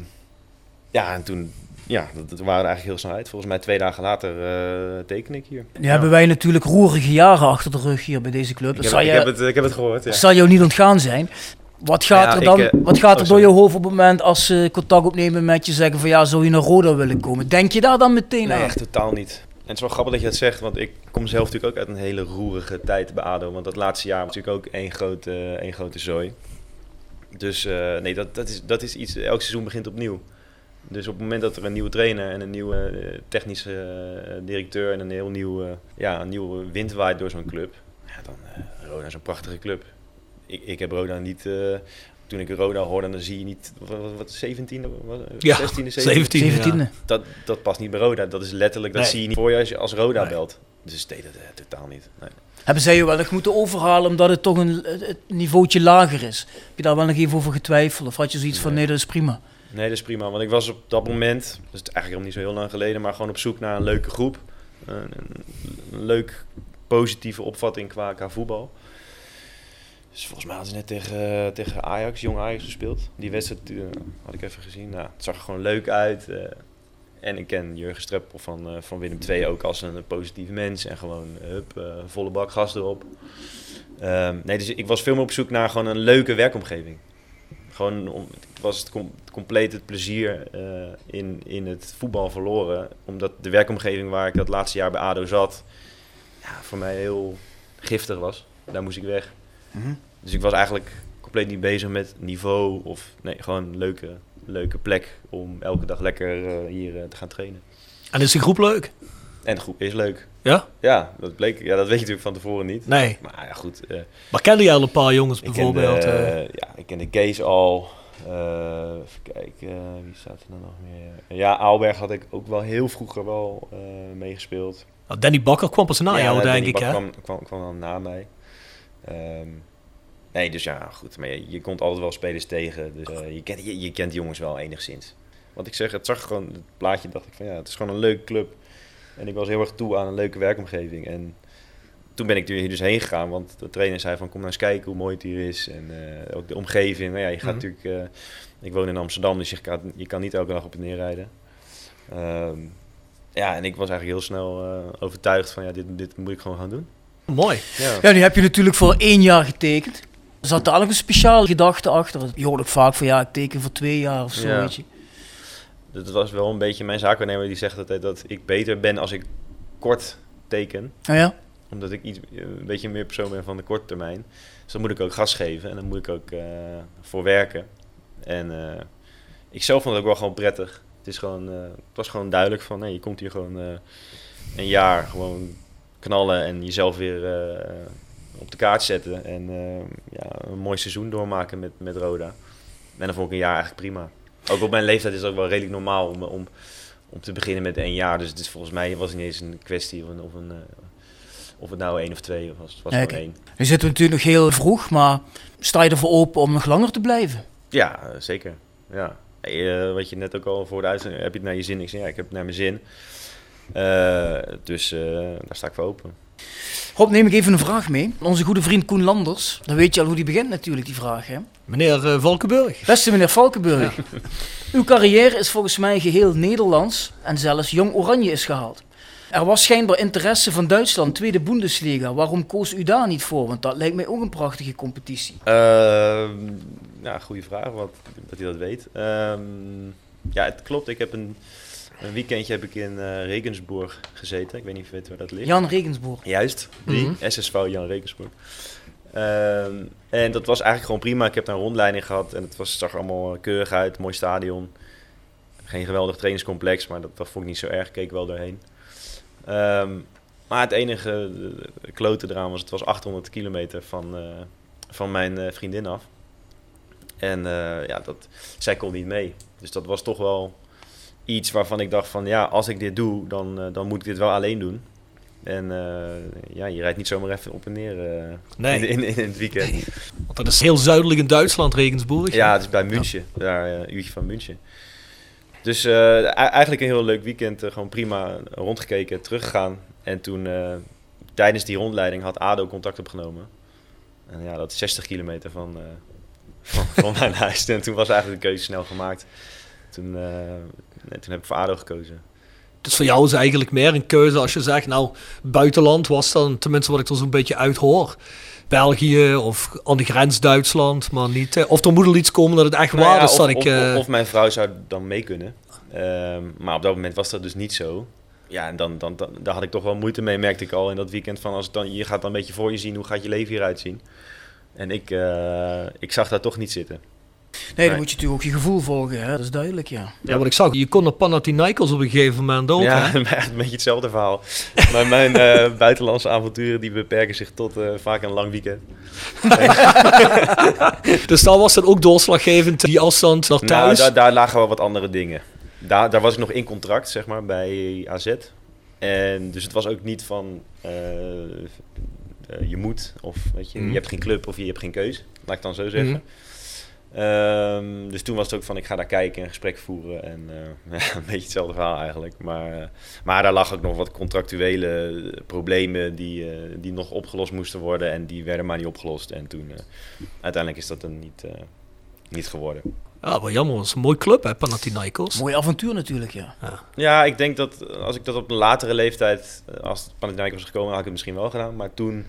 ja, en toen ja, dat, dat waren we eigenlijk heel snel uit. Volgens mij twee dagen later eh teken ik hier. Nu hebben wij natuurlijk roerige jaren achter de rug hier bij deze club. Ik Dat heb, zal, ik, je, heb het, ik heb het gehoord, ja. zal jou niet ontgaan zijn. Wat gaat Ja, er ik, dan eh, wat gaat oh, er door je hoofd op het moment als ze contact opnemen met je zeggen van ja, zou je naar Roda willen komen? Denk je daar dan meteen Nee, aan? echt totaal niet. En het is wel grappig dat je dat zegt, want ik kom zelf natuurlijk ook uit een hele roerige tijd bij ADO. Want dat laatste jaar was natuurlijk ook één grote, één grote zooi. Dus eh, nee, dat, dat, is, dat is iets, elk seizoen begint opnieuw. Dus op het moment dat er een nieuwe trainer en een nieuwe eh, technische eh, directeur en een heel nieuw, eh, ja, een nieuwe wind waait door zo'n club. Ja, dan eh Roda is een prachtige club. Ik, ik heb Roda niet, eh, toen ik Roda hoorde, dan zie je niet, wat, wat, wat 17e, wat, Ja, 16e, 17e, 17e. ja. dat, dat past niet bij Roda. Dat is letterlijk, dat Nee. zie je niet voor je als je als Roda Nee. belt. Dus nee, dat eh, totaal niet. Nee. Hebben zij je wel nog moeten overhalen omdat het toch een het het niveautje lager is? Heb je daar wel nog even over getwijfeld? Of had je zoiets van Nee. dat is prima? nee, dat is prima. Want ik was op dat moment, dat is eigenlijk al niet zo heel lang geleden, maar gewoon op zoek naar een leuke groep. Een, een, een leuk, positieve opvatting qua, qua voetbal. Dus volgens mij hadden ze net tegen, tegen Ajax, jong Ajax gespeeld. Die wedstrijd eh, had ik even gezien. Nou, het zag er gewoon leuk uit. eh. en ik ken Jurgen Streppel van, eh, van Willem II ook als een positieve mens. En gewoon, hup, volle bak gas erop. Ehm, nee, dus ik was veel meer op zoek naar gewoon een leuke werkomgeving. Gewoon, om, het was het, com- compleet het plezier in, in het voetbal verloren. Omdat de werkomgeving waar ik dat laatste jaar bij ADO zat, ja, voor mij heel giftig was. Daar moest ik weg. Dus ik was eigenlijk compleet niet bezig met niveau of nee, gewoon een leuke, leuke plek om elke dag lekker eh, hier eh, te gaan trainen. En is die groep leuk? En de groep is leuk. Ja? Ja, dat bleek. Ja, dat weet je natuurlijk van tevoren niet. Nee. Maar ja, goed. eh, Maar kende jij al een paar jongens bijvoorbeeld? kende, ja, ik kende Kees al. Eh, even kijken, wie staat er dan nog meer? Ja, Aalberg had ik ook wel heel vroeger wel eh, meegespeeld. Nou, Danny Bakker kwam pas na Ja, jou, nou, denk Danny ik. Hè? Kwam, kwam, kwam dan na mij. Ehm, nee, dus ja, goed. Maar je, je komt altijd wel spelers tegen. Dus eh, je, kent, je, je kent die jongens wel enigszins. Want ik zeg, het zag gewoon, het plaatje dacht ik van ja, het is gewoon een leuke club. En ik was heel erg toe aan een leuke werkomgeving. En toen ben ik er hier dus heen gegaan, want de trainer zei van kom nou eens kijken hoe mooi het hier is. En eh, ook de omgeving. Maar ja, je gaat Mhm. natuurlijk, eh, ik woon in Amsterdam, dus je kan, je kan niet elke dag op en neer rijden. Ehm, ja, en ik was eigenlijk heel snel overtuigd van ja, dit, dit moet ik gewoon gaan doen. Mooi. Ja. Ja, nu heb je natuurlijk voor één jaar getekend. Zat daar nog een speciale gedachte achter? Je hoort ook vaak van ja, ik teken voor twee jaar of zo, Ja. weet je. Dat was wel een beetje mijn zaakwaarnemer die zegt altijd dat ik beter ben als ik kort teken. Oh ja? Omdat ik iets, een beetje meer persoon ben van de korte termijn. Dus dan moet ik ook gas geven en dan moet ik ook eh, voor werken. En eh, ik zelf vond het ook wel gewoon prettig. Het, is gewoon, eh, het was gewoon duidelijk van, nee, je komt hier gewoon eh, een jaar gewoon knallen en jezelf weer eh, op de kaart zetten. En eh, ja, een mooi seizoen doormaken met, met Roda. En dan vond ik een jaar eigenlijk prima. Ook op mijn leeftijd is het ook wel redelijk normaal om, om, om te beginnen met één jaar. Dus het is volgens mij was het niet eens een kwestie of een... Of een eh, of het nou één of twee was, het was één. Nu zitten we natuurlijk nog heel vroeg, maar sta je ervoor open om nog langer te blijven? Ja, zeker. Ja. Hey, wat je net ook al voor de uitzending, heb je het naar je zin? Ik zeg, ja, ik heb het naar mijn zin. Eh, dus eh, daar sta ik voor open. Rob, neem ik even een vraag mee. Onze goede vriend Koen Landers. Dan weet je al hoe die begint natuurlijk, die vraag. Hè? Meneer eh, Valkenburg. Beste meneer Valkenburg. Uw carrière is volgens mij geheel Nederlands en zelfs Jong Oranje is gehaald. Er was schijnbaar interesse van Duitsland, tweede Bundesliga. Waarom koos u daar niet voor? Want dat lijkt mij ook een prachtige competitie. Ehm ja, goede vraag, wat, dat hij dat weet. Ehm, ja, het klopt. Ik heb een, een weekendje heb ik in eh, Regensburg gezeten. Ik weet niet of je weet waar dat ligt. Jan Regensburg. Juist, die Mhm. SSV Jan Regensburg. Ehm, en dat was eigenlijk gewoon prima. Ik heb daar een rondleiding gehad en het was, zag er allemaal keurig uit. Mooi stadion. Geen geweldig trainingscomplex, maar dat, dat vond ik niet zo erg. Ik keek wel doorheen. Ehm, maar het enige eh, klote eraan was, het was 800 kilometer van, eh, van mijn eh, vriendin af. En eh, ja, dat, zij kon niet mee. Dus dat was toch wel iets waarvan ik dacht van... ja, als ik dit doe, dan, eh, dan moet ik dit wel alleen doen. En eh, ja, je rijdt niet zomaar even op en neer eh, Nee. in, in, in het weekend. Want dat is heel zuidelijk in Duitsland, Regensburg. Ja, het is bij München. Daar, een uurtje van München. Dus e- eigenlijk een heel leuk weekend. gewoon prima rondgekeken, teruggegaan. En toen tijdens die rondleiding had ADO contact opgenomen. En ja, dat is 60 kilometer van, van, van mijn huis. En toen was eigenlijk de keuze snel gemaakt. Toen, toen heb ik voor ADO gekozen. Dus voor jou is eigenlijk meer een keuze als je zegt, nou, buitenland was dan, tenminste wat ik er zo'n beetje uit hoor. België of aan de grens Duitsland, maar niet. eh, of er moet er iets komen dat het echt Nou waar ja, is of, dat ik. of, eh, of mijn vrouw zou dan mee kunnen. Ehm, maar op dat moment was dat dus niet zo. Ja, en dan, dan, dan, daar had ik toch wel moeite mee, merkte ik al in dat weekend. Van als het dan, je gaat dan een beetje voor je zien, hoe gaat je leven hieruit zien? En ik, eh, ik zag daar toch niet zitten. Nee, dan moet je natuurlijk ook je gevoel volgen, hè? dat is duidelijk, ja. ja, wat ik zag, je kon naar Panathinaikos op een gegeven moment ook. ja, hè? een beetje hetzelfde verhaal. maar mijn eh, buitenlandse avonturen die beperken zich tot eh, vaak een lang weekend. Dus daar was dan ook doorslaggevend, die afstand naar Nou, thuis. daar, daar lagen wel wat andere dingen. Daar, daar was ik nog in contract, zeg maar, bij AZ. En dus het was ook niet van eh, je moet, of weet je, Mhm. je hebt geen club of je hebt geen keus. Laat ik dan zo zeggen. Mhm. Ehm, dus toen was het ook van ik ga daar kijken en een gesprek voeren. En eh, ja, een beetje hetzelfde verhaal eigenlijk. Maar, eh, maar daar lag ook nog wat contractuele problemen die, eh, die nog opgelost moesten worden. En die werden maar niet opgelost. En toen eh, uiteindelijk is dat er niet, eh, niet geworden. Ja, wel jammer, het is een mooi club hè, Panathinaikos. Mooi avontuur natuurlijk, ja. Ja, ik denk dat eh, als ik dat op een latere leeftijd, eh, als Panathinaikos was gekomen, had ik het misschien wel gedaan. Maar toen,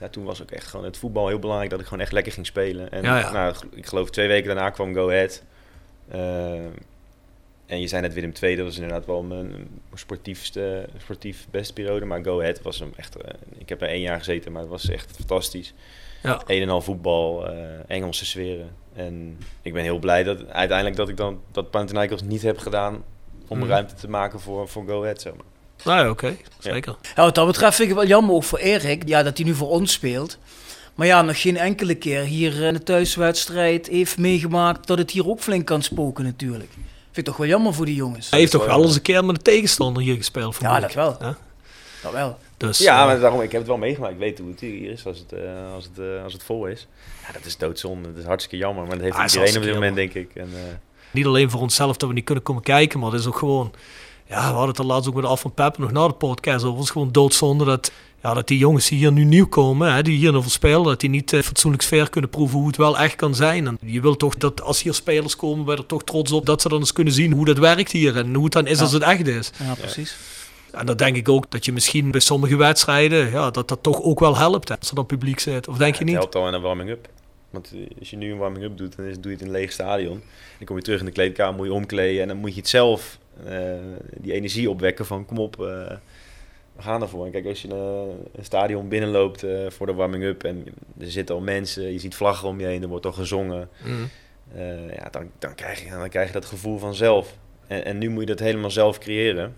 ja, toen was ook echt gewoon het voetbal heel belangrijk dat ik gewoon echt lekker ging spelen. En Ja, ja. Nou, ik geloof twee weken daarna kwam Go Ahead. Eh, en je zei net Willem II, dat was inderdaad wel mijn sportiefste, sportief beste periode. Maar Go Ahead was hem echt, eh, ik heb er één jaar gezeten, maar het was echt fantastisch. Ja. Een en al voetbal, eh, Engelse sferen. En ik ben heel blij dat uiteindelijk dat ik dan dat Panathinaikos niet heb gedaan om Mhm. ruimte te maken voor, voor Go Ahead, zeg maar. Nou ja, oké, zeker. Ja, wat dat betreft vind ik het wel jammer ook voor Erik, ja, dat hij nu voor ons speelt. Maar ja, nog geen enkele keer hier in de thuiswedstrijd heeft meegemaakt dat het hier ook flink kan spoken natuurlijk. Vind ik toch wel jammer voor die jongens. Hij heeft toch wel eens een keer met een tegenstander hier gespeeld? Ja, dat wel. Dat wel. Dus, ja, eh, maar daarom, ik heb het wel meegemaakt. Ik weet hoe het hier is als het, eh, als het, eh, als het vol is. Ja, dat is doodzonde. Dat is hartstikke jammer. Maar dat heeft Ah, iedereen op dit moment, denk ik. En, eh, Niet alleen voor onszelf dat we niet kunnen komen kijken, maar het is ook gewoon... Ja, we hadden het er laatst ook met Af van Pep nog na de podcast over. Het is gewoon doodzonde dat, ja, dat die jongens die hier nu nieuw komen, hè, die hier nog spelen, dat die niet eh, fatsoenlijk sfeer kunnen proeven hoe het wel echt kan zijn. En je wilt toch dat als hier spelers komen, wij er toch trots op dat ze dan eens kunnen zien hoe dat werkt hier en hoe het dan is Ja. als het echt is. Ja, precies. En dan denk ik ook dat je misschien bij sommige wedstrijden, ja, dat dat toch ook wel helpt hè, als er dan publiek zit. Of denk je Het niet? helpt al in een warming-up. Want eh, als je nu een warming-up doet, dan is, doe je het in een leeg stadion. Dan kom je terug in de kleedkamer, moet je omkleden en dan moet je het zelf, die energie opwekken van kom op, eh, we gaan ervoor. En kijk, als je een, een stadion binnenloopt eh, voor de warming-up en er zitten al mensen, je ziet vlaggen om je heen, er wordt al gezongen. Mm. Eh, ja, dan, dan, krijg je, dan krijg je dat gevoel vanzelf. En, en nu moet je dat helemaal zelf creëren.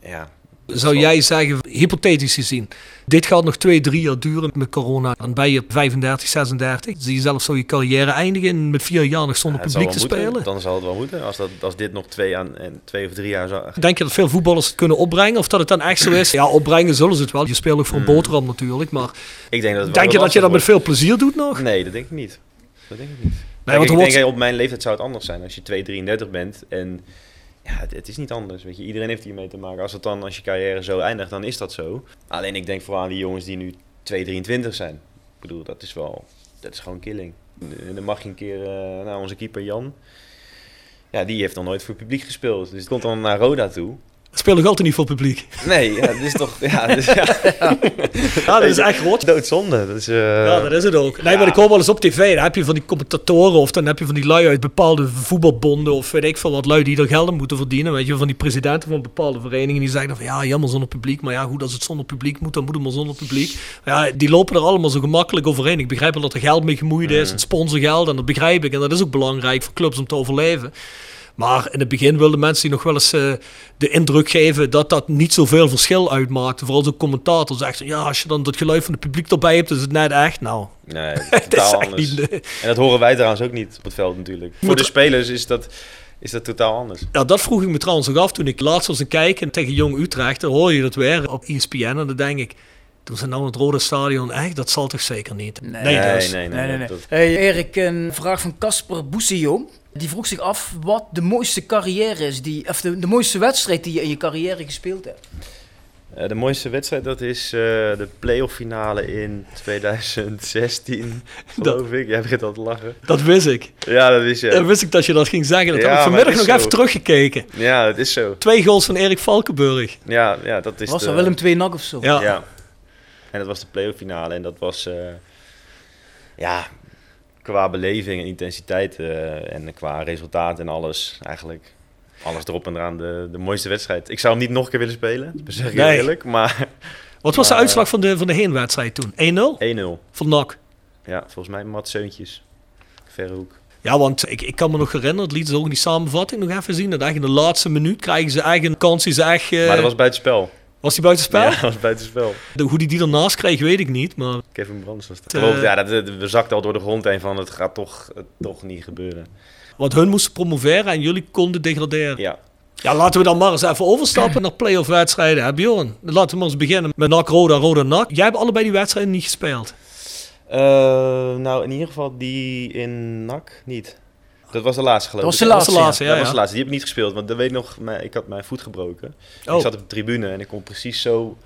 Ja. Zou jij zeggen, hypothetisch gezien, dit gaat nog twee, drie jaar duren met corona. Dan ben je 35, 36. Zie je zelf zo je carrière eindigen en met vier jaar nog zonder Ja, publiek te moeten. spelen? Dan zal het wel moeten. Als, dat, als dit nog twee, aan, en twee of drie jaar zou... Denk je dat veel voetballers het kunnen opbrengen? Of dat het dan echt zo is? Ja, opbrengen zullen ze het wel. Je speelt ook voor een Hmm. boterham natuurlijk. Maar Ik denk dat het wel denk je dat je dat met veel plezier doet nog? Nee, dat denk ik niet. Dat denk ik niet. Nee, Kijk, want ik wordt- denk, op mijn leeftijd zou het anders zijn. Als je 2,33 bent en... Ja, het, het is niet anders. Weet je. Iedereen heeft hiermee te maken. Als, het dan, als je carrière zo eindigt, dan is dat zo. Alleen ik denk vooral aan die jongens die nu 2,23 zijn. Ik bedoel, dat is wel... Dat is gewoon killing. En dan mag je een keer... eh nou, onze keeper Jan... Ja, die heeft nog nooit voor publiek gespeeld. Dus die komt dan naar Roda toe. Speel nog altijd niet voor publiek. Nee, ja, dat is toch... Ja, dus, ja. Ja, dat is echt rot. Doodzonde. Dat is, eh, Ja, dat is het ook. Nee, maar ik hoor wel eens op tv, dan heb je van die commentatoren of dan heb je van die lui uit bepaalde voetbalbonden of weet ik veel wat lui die er geld aan moeten verdienen. Weet je, van die presidenten van bepaalde verenigingen die zeggen dan van ja, jammer zonder publiek. Maar ja, goed, als het zonder publiek moet, dan moet het maar zonder publiek. Maar ja, die lopen er allemaal zo gemakkelijk overheen. Ik begrijp wel dat er geld mee gemoeid is, het sponsorgeld en dat begrijp ik. En dat is ook belangrijk voor clubs om te overleven. Maar in het begin wilden mensen die nog wel eens eh, de indruk geven dat dat niet zoveel verschil uitmaakte. Vooral zo'n commentator zegt, ja, als je dan dat geluid van het publiek erbij hebt, is het net echt. Nou, Nee, het is anders. niet- En dat horen wij trouwens ook niet op het veld natuurlijk. Voor Moet- de spelers is dat, is dat totaal anders. Ja, dat vroeg ik me trouwens nog af toen ik laatst was een kijken tegen Jong Utrecht. Dan hoor je dat weer op ESPN en dan denk ik, toen ze nou het Rode Stadion, echt, dat zal toch zeker niet? Nee. dus. nee, Nee, nee, nee. Hey, Erik, een vraag van Casper Bousillon. Die vroeg zich af wat de mooiste carrière is, die, of de, de mooiste wedstrijd die je in je carrière gespeeld hebt. Eh, de mooiste wedstrijd dat is eh, de playoff finale in 2016, geloof ik. Jij begint al te lachen. Dat wist ik. Ja, dat is ja. Dat wist ik dat je dat ging zeggen. Dat Ja, heb ik vanmiddag nog even teruggekeken. Ja, dat is zo. Twee goals van Erik Valkenburg. Ja, ja dat is Was de- dat Willem II NAC of zo? Ja. Ja. En dat was de playoff finale en dat was, eh, ja, qua beleving en intensiteit eh, en qua resultaat en alles eigenlijk. Alles erop en eraan, de, de mooiste wedstrijd. Ik zou hem niet nog een keer willen spelen, dat zeg ik Nee. eerlijk, maar Wat was de Maar- uitslag van de, van de heenwedstrijd toen? 1-0? 1-0. Van NAC. Ja, volgens mij Mat Seuntjes. Verre hoek. Ja, want ik, ik kan me nog herinneren, het liet ze ook in die samenvatting nog even zien. Dat eigenlijk in de laatste minuut krijgen ze een kans die ze echt... eh, Maar dat was buitenspel. Was die buitenspel? Ja, was buitenspel. De, hoe die die ernaast kreeg, weet ik niet. Maar Kevin Brands was dat. Eh. Geloof, ja, dat, dat- we zakten al door de grond heen van het gaat toch, het toch niet gebeuren. Want hun moesten promoveren en jullie konden degraderen. Ja, Ja, laten we dan maar eens even overstappen naar play-off wedstrijden. Hè, Bjorn? Laten we maar eens beginnen met NAC, Roda, Roda, NAC. Jij hebt allebei die wedstrijden niet gespeeld. Eh, nou, in ieder geval die in NAC niet. Dat was de laatste geloof Dat ik. was de Dat was de laatste, laatste, ja. dat ja. was de laatste. Die heb ik niet gespeeld, want dat weet ik nog, mijn- ik had mijn voet gebroken. Oh. Ik zat op de tribune en ik kon precies zo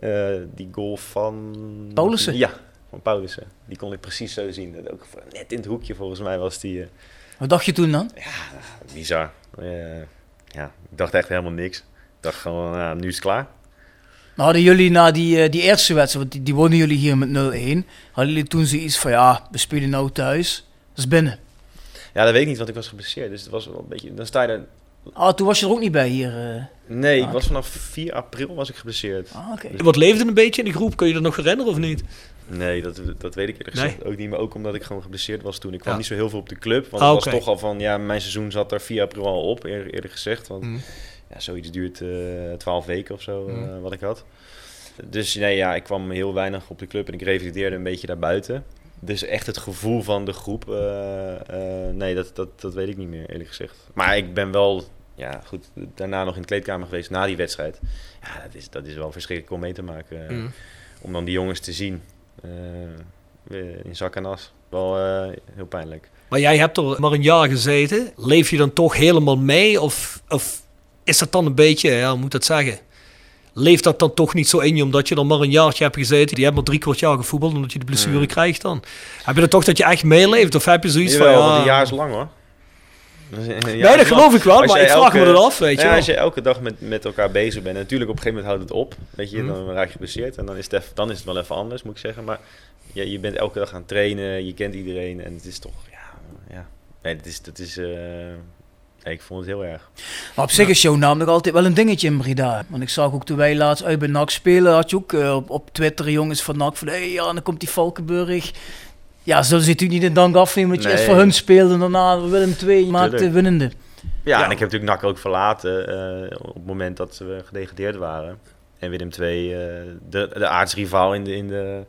eh, die goal van... Paulussen? Ja, van Paulussen. Die kon ik precies zo zien. Dat ook net in het hoekje volgens mij was die... eh, Wat dacht je toen dan? bizar. Eh, ja, ik dacht echt helemaal niks. Ik dacht gewoon, nou, nu is het klaar. Nou, hadden jullie na die, die eerste wedstrijd, want die, die wonnen jullie hier met 0-1, hadden jullie toen zoiets van ja, we spelen nou thuis, dat is binnen. Ja, dat weet ik niet, want ik was geblesseerd. Dus het was wel een beetje... Dan sta je er... Ah, toen was je er ook niet bij hier. eh. Nee, ik Ah. was vanaf 4 april was ik geblesseerd. Ah, oké. Wat leefde een beetje in de groep? Kun je dat nog herinneren of niet? Nee, dat, dat weet ik eerlijk Nee. gezegd ook niet. Maar ook omdat ik gewoon geblesseerd was toen. Ik kwam Ja. niet zo heel veel op de club. Want Ah, het was toch al van... Ja, mijn seizoen zat er 4 april al op, eerder, eerder gezegd. Want Mm. ja, zoiets duurt eh 12 weken of zo, eh, Mm. wat ik had. Dus nee, ja, ik kwam heel weinig op de club. En ik revalideerde een beetje daarbuiten. Dus echt het gevoel van de groep... eh, eh, nee, dat, dat, dat weet ik niet meer, eerlijk gezegd. Maar ik ben wel... Ja, goed, daarna nog in de kleedkamer geweest na die wedstrijd. Ja, dat is, dat is wel verschrikkelijk om mee te maken. eh, Mm. Om dan die jongens te zien in zak en as. Wel heel pijnlijk. Maar jij hebt er maar een jaar gezeten. Leef je dan toch helemaal mee? Of, of is dat dan een beetje, ja, hoe moet ik dat zeggen? Leeft dat dan toch niet zo in je omdat je er maar een jaartje hebt gezeten? Die hebt maar drie kwart jaar gevoetbald omdat je de blessure Mm. krijgt dan. Heb je dan toch dat je echt meeleeft? Of heb je zoiets Jawel, van, ja, een jaar is lang hoor. Nee, dat geloof ik wel, maar ik vraag me dat af, weet je wel. Als je elke dag met, met elkaar bezig bent, en natuurlijk op een gegeven moment houdt het op. Weet je, Mhm. dan raak je geblesseerd en dan is, het even, dan is het wel even anders, moet ik zeggen. Maar ja, je bent elke dag aan het trainen, je kent iedereen en het is toch, ja, ja. Nee, dat is, dat is eh, nee, ik vond het heel erg. Maar op zich is jouw naam nog altijd wel een dingetje in Breda. Want ik zag ook toen wij laatst uit bij NAC spelen, had je ook eh, op, op Twitter jongens van NAC van... Hé, ja, dan komt die Valkenburg. Ja, zullen ze natuurlijk niet in dank afnemen dat je Nee. eerst voor hun speelde en daarna Willem II maakte winnende. Ja, Ja. en ik heb natuurlijk NAC ook verlaten eh, op het moment dat we gedegradeerd waren. En Willem II, eh, de, de aardsrivaal in de, in, de,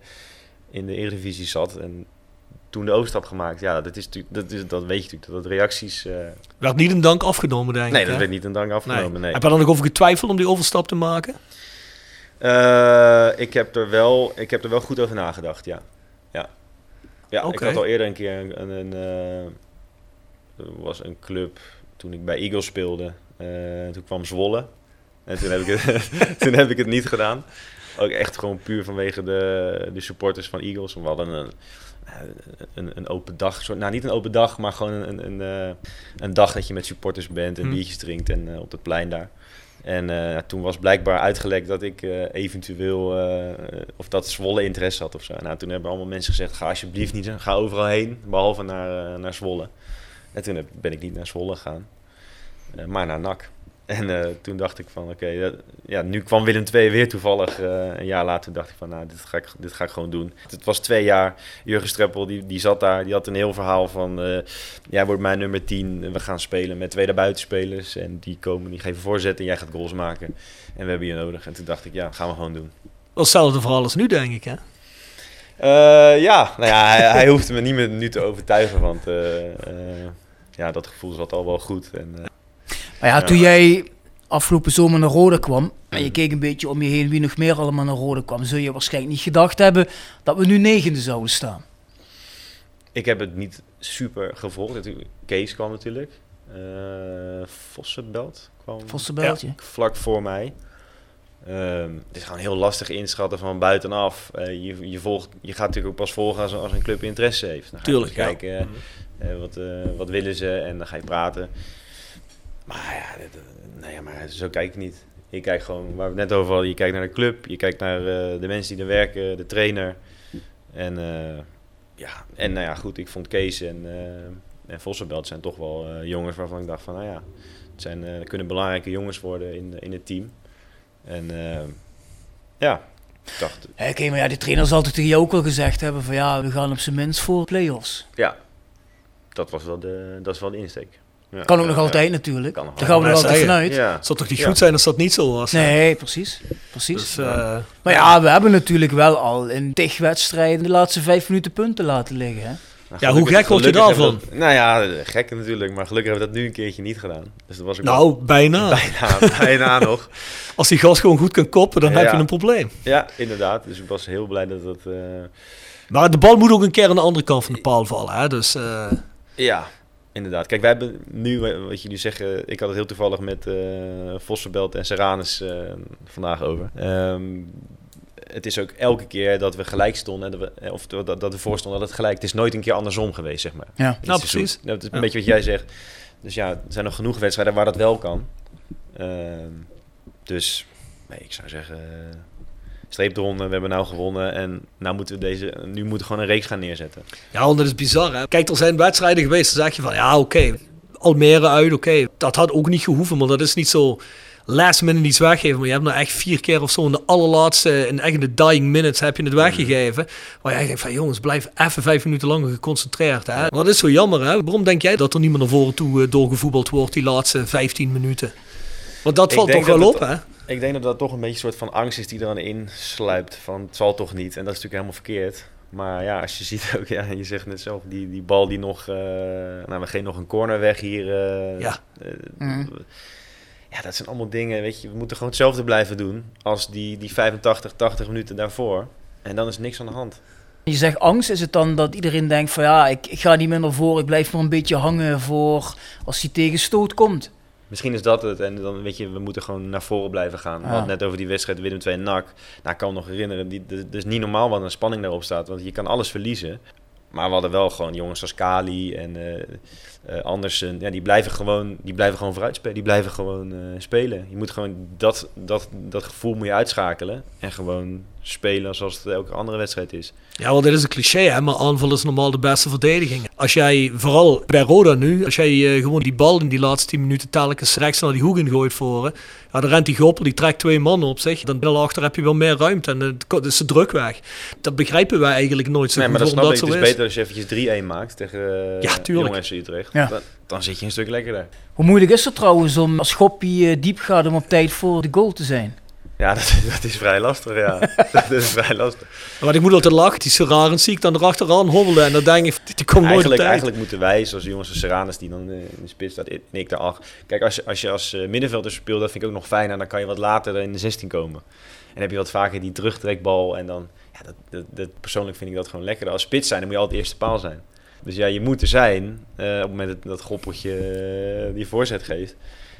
in de Eredivisie zat. En toen de overstap gemaakt. Ja, dat, is natuurlijk, dat, is, dat weet je natuurlijk, dat dat reacties... eh, Werd niet een dank afgenomen, denk ik. nee, dat hè? werd niet een dank afgenomen, nee. Heb je dan nog over getwijfeld om die overstap te maken? Eh, ik, heb er wel, ik heb er wel goed over nagedacht, ja. Ja, ja ik had al eerder een keer een... een, een, eh, was een club toen ik bij Eagles speelde. toen kwam Zwolle. En toen heb, ik het, toen heb ik het niet gedaan. Ook echt gewoon puur vanwege de, de supporters van Eagles. We hadden een, een, een open dag. Soort, nou, niet een open dag, maar gewoon een, een, een, een dag dat je met supporters bent en Hm. biertjes drinkt en eh, op het plein daar. En eh, toen was blijkbaar uitgelekt dat ik eh, eventueel, eh, of dat Zwolle interesse had of zo. Nou, toen hebben allemaal mensen gezegd, ga alsjeblieft niet, ga overal heen, behalve naar, eh, naar Zwolle. En toen heb, ben ik niet naar Zwolle gegaan, eh, maar naar NAC. En eh, toen dacht ik van, oké, ja, nu kwam Willem II weer toevallig. eh, een jaar later dacht ik van, nou, dit ga ik, dit ga ik gewoon doen. Het was twee jaar. Jurgen Streppel, die, die zat daar. Die had een heel verhaal van, eh, jij wordt mijn nummer 10. We gaan spelen met twee buitenspelers. En die komen, die geven voorzet en jij gaat goals maken. En we hebben je nodig. En toen dacht ik, ja, gaan we gewoon doen. Wel hetzelfde verhaal als nu, denk ik, hè? Ja, nou ja, hij, hij hoefde me niet meer nu te overtuigen. Want ja, dat gevoel zat al wel goed. En, Maar ja, Ja. toen jij afgelopen zomer naar Rode kwam en je keek een beetje om je heen wie nog meer allemaal naar Rode kwam, zul je waarschijnlijk niet gedacht hebben dat we nu negende zouden staan. Ik heb het niet super gevolgd. Kees kwam natuurlijk. Eh Vossenbelt kwam Vossenbeltje. vlak voor mij. Ehm, het is gewoon heel lastig inschatten van buitenaf. Eh, je, je, volgt, je gaat natuurlijk ook pas volgen als, als een club interesse heeft. Dan ga je Tuurlijk, ja. kijken eh, wat, eh, wat willen ze en dan ga je praten. Maar ja, dit, ja, maar zo kijk ik niet. Ik kijk gewoon, waar we het net over hadden, je kijkt naar de club, je kijkt naar eh, de mensen die er werken, de trainer. En eh, ja, en nou ja, goed, ik vond Kees en, eh en Vossenbelt zijn toch wel jongens waarvan ik dacht van, nou ja, het zijn, kunnen belangrijke jongens worden in, in het team. En ja, ik dacht, Oké, maar ja, die trainer zal toch tegen jou ook al gezegd hebben van ja, we gaan op zijn minst voor play-offs. ja, dat was wel de, dat is wel de insteek. Ja, Kan ook ja, nog ja. altijd natuurlijk. Daar gaan we wel. er altijd zeggen, vanuit. Ja. Het zou toch niet Ja. goed zijn als dat niet zo was? hè? Nee, precies. precies. Dus, eh, maar ja, we hebben natuurlijk wel al in tig wedstrijden de laatste vijf minuten punten laten liggen. Hè? Nou, Ja, hoe gek word je daarvan? dat- nou ja, gek natuurlijk, maar gelukkig hebben we dat nu een keertje niet gedaan. Dus dat was ook wel- nou, bijna. bijna, bijna nog. Als die gast gewoon goed kan koppen, dan heb je een probleem. Ja, inderdaad. Dus ik was heel blij dat dat... eh, Maar de bal moet ook een keer aan de andere kant van de paal vallen. Hè? Dus eh, Ja, inderdaad. Kijk, wij hebben nu, eh, wat jullie zeggen, ik had het heel toevallig met eh Vossenbelt en Serranus eh, vandaag over. Ehm, het is ook elke keer dat we gelijk stonden, en dat we, of dat, dat we voorstonden, dat het gelijk. Het is nooit een keer andersom geweest, zeg maar. Ja. Nou, precies. Dat is een Ja. beetje wat jij zegt. Dus ja, er zijn nog genoeg wedstrijden waar dat wel kan. Ehm, dus, nee, ik zou zeggen, streep eronder. We hebben nou gewonnen en nou moeten we deze, nu moeten we gewoon een reeks gaan neerzetten. ja, want dat is bizar. Hè? Kijk, er zijn wedstrijden geweest, dan zeg je van ja, oké. Almere uit, oké. Dat had ook niet gehoeven, maar dat is niet zo last minute iets weggeven. Maar je hebt nou echt vier keer of zo in de allerlaatste, in echt in de dying minutes heb je het weggegeven. Waar jij denkt van jongens, blijf even vijf minuten langer geconcentreerd. Hè? Maar dat is zo jammer. Hè? Waarom denk jij dat er niet meer naar voren toe eh, doorgevoetbald wordt die laatste 15 minuten? Want dat Ik valt toch wel op, hè? Ik denk dat dat toch een beetje een soort van angst is die er aan insluipt. Van het zal toch niet. En dat is natuurlijk helemaal verkeerd. Maar ja, als je ziet ook, ja, je zegt net zelf, die, die bal die nog, eh, nou we geven nog een corner weg hier. eh, Ja. eh, Mhm. ja, dat zijn allemaal dingen, weet je, we moeten gewoon hetzelfde blijven doen als die, die 85, 80 minuten daarvoor. En dan is niks aan de hand. Je zegt angst, is het dan dat iedereen denkt van ja, ik, ik ga niet meer naar voren, ik blijf maar een beetje hangen voor als die tegenstoot komt. Misschien is dat het. En dan weet je, we moeten gewoon naar voren blijven gaan. Ja. het net over die wedstrijd Willem II NAC. Nou, ik kan me nog herinneren, die, dat is niet normaal wat een spanning daarop staat. Want je kan alles verliezen. Maar we hadden wel gewoon jongens als Kali en eh eh, Andersen. Ja, die blijven gewoon, die blijven gewoon vooruit spelen. Die blijven gewoon eh, spelen. Je moet gewoon dat, dat, dat gevoel moet je uitschakelen. En gewoon spelen zoals het elke andere wedstrijd is. Ja, want dit is een cliché, hè? maar aanval is normaal de beste verdediging. Als jij, vooral bij Roda nu, als jij eh, gewoon die bal in die laatste 10 minuten telkens rechts naar die hoek in gooit voor, ja, dan rent die goppel, die trekt twee mannen op zich. Dan daarachter heb je wel meer ruimte en het is de druk weg. Dat begrijpen wij eigenlijk nooit zo Nee, maar dat snap ik. Het is beter als je eventjes 3-1 maakt tegen uh, Ja, tuurlijk. Jong FC Utrecht. Ja. Dan, dan zit je een stuk lekkerder. Hoe moeilijk is het trouwens om als Schoppie eh, diep gaat om op tijd voor de goal te zijn? Ja, dat, dat is vrij lastig, ja. dat is vrij lastig. Maar ik moet altijd lachen, die Serraren zie ik dan erachteraan hobbelen en dan denk ik, die, die komt nooit op Eigenlijk, tijd. eigenlijk moeten wij, zoals de jongens van Serranes die dan eh, in de spits staat, en ik daarachter. Kijk, als je als, je als eh, middenvelder speelt, dat vind ik ook nog fijner. Dan kan je wat later in de 16 komen. En heb je wat vaker die terugtrekbal. En dan, ja, dat, dat, dat, persoonlijk vind ik dat gewoon lekkerder. Als spits zijn, dan moet je altijd eerste paal zijn. Dus ja, je moet er zijn eh, op het moment dat dat Goppeltje eh, die voorzet geeft.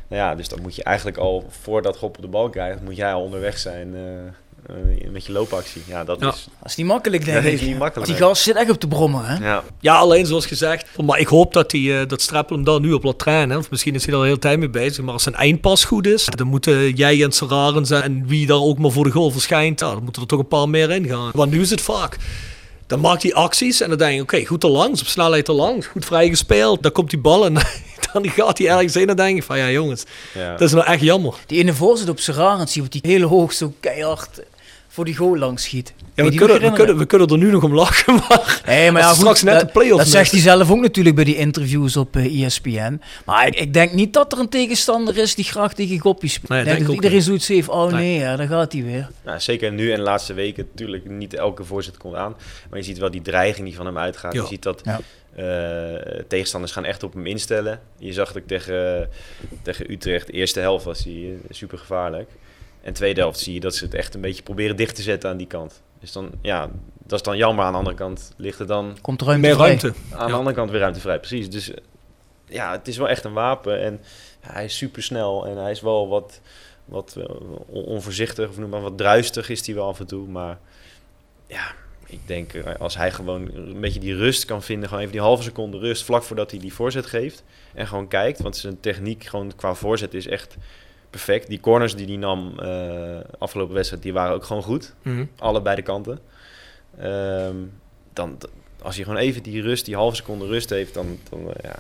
Nou ja, dus dan moet je eigenlijk al, voordat Goppel de bal krijgt, moet jij al onderweg zijn eh, met je loopactie. Ja, dat Ja. is... Dat is niet makkelijk, denk Dat ik. is niet makkelijk. Die gast zit echt op de brommer, hè? Ja, Ja, alleen zoals gezegd. Maar ik hoop dat, die, eh, dat Streppel hem daar nu op laat trainen. Of misschien is hij er al heel tijd mee bezig. Maar als zijn eindpas goed is, dan moeten jij en Serraren zijn. En wie daar ook maar voor de goal verschijnt, ja, dan moeten er toch een paar meer in gaan. Want nu is het vaak. Dan maakt hij acties en dan denk je, oké, goed te langs, op snelheid te langs, goed vrijgespeeld. Dan komt die bal en dan gaat hij ergens in en dan denk je van, ja jongens, ja. dat is nou echt jammer. Die ene voorzet op zie je wat die heel hoog zo keihard voor die goal langs schiet. Ja, we, kunnen, we, kunnen, we kunnen er nu nog om lachen, maar maar ja, goed, straks net dat, de play-offs dat zegt hij zelf ook natuurlijk bij die interviews op eh, ESPN. Maar ik, ik denk niet dat er een tegenstander is die graag tegen Goppie speelt. Nee, ik denk denk dat ook iedereen zoiets heeft, oh Nee. nee, ja, daar gaat hij weer. Nou, zeker nu en de laatste weken natuurlijk niet elke voorzet komt aan. Maar je ziet wel die dreiging die van hem uitgaat. Je ziet dat Ja. eh, tegenstanders gaan echt op hem instellen. Je zag het ook tegen, tegen Utrecht. De eerste helft was hij super gevaarlijk. En tweede helft zie je dat ze het echt een beetje proberen dicht te zetten aan die kant. Dus dan, ja, dat is dan jammer. Aan de andere kant ligt er dan Komt er ruimte Meer vrij. ruimte. aan de andere kant weer ruimte vrij. Precies. Dus eh, ja, het is wel echt een wapen. En ja, hij is super snel. En hij is wel wat, wat eh, on- onvoorzichtig. Of noem maar wat druistig is hij wel af en toe. Maar ja, ik denk eh, als hij gewoon een beetje die rust kan vinden. Gewoon even die halve seconde rust vlak voordat hij die voorzet geeft. En gewoon kijkt. Want zijn techniek gewoon qua voorzet is echt perfect. Die corners die hij nam eh, afgelopen wedstrijd, die waren ook gewoon goed. Mhm. Allebei de kanten. Ehm, dan, als je gewoon even die rust, die halve seconde rust heeft, dan, dan eh, ja.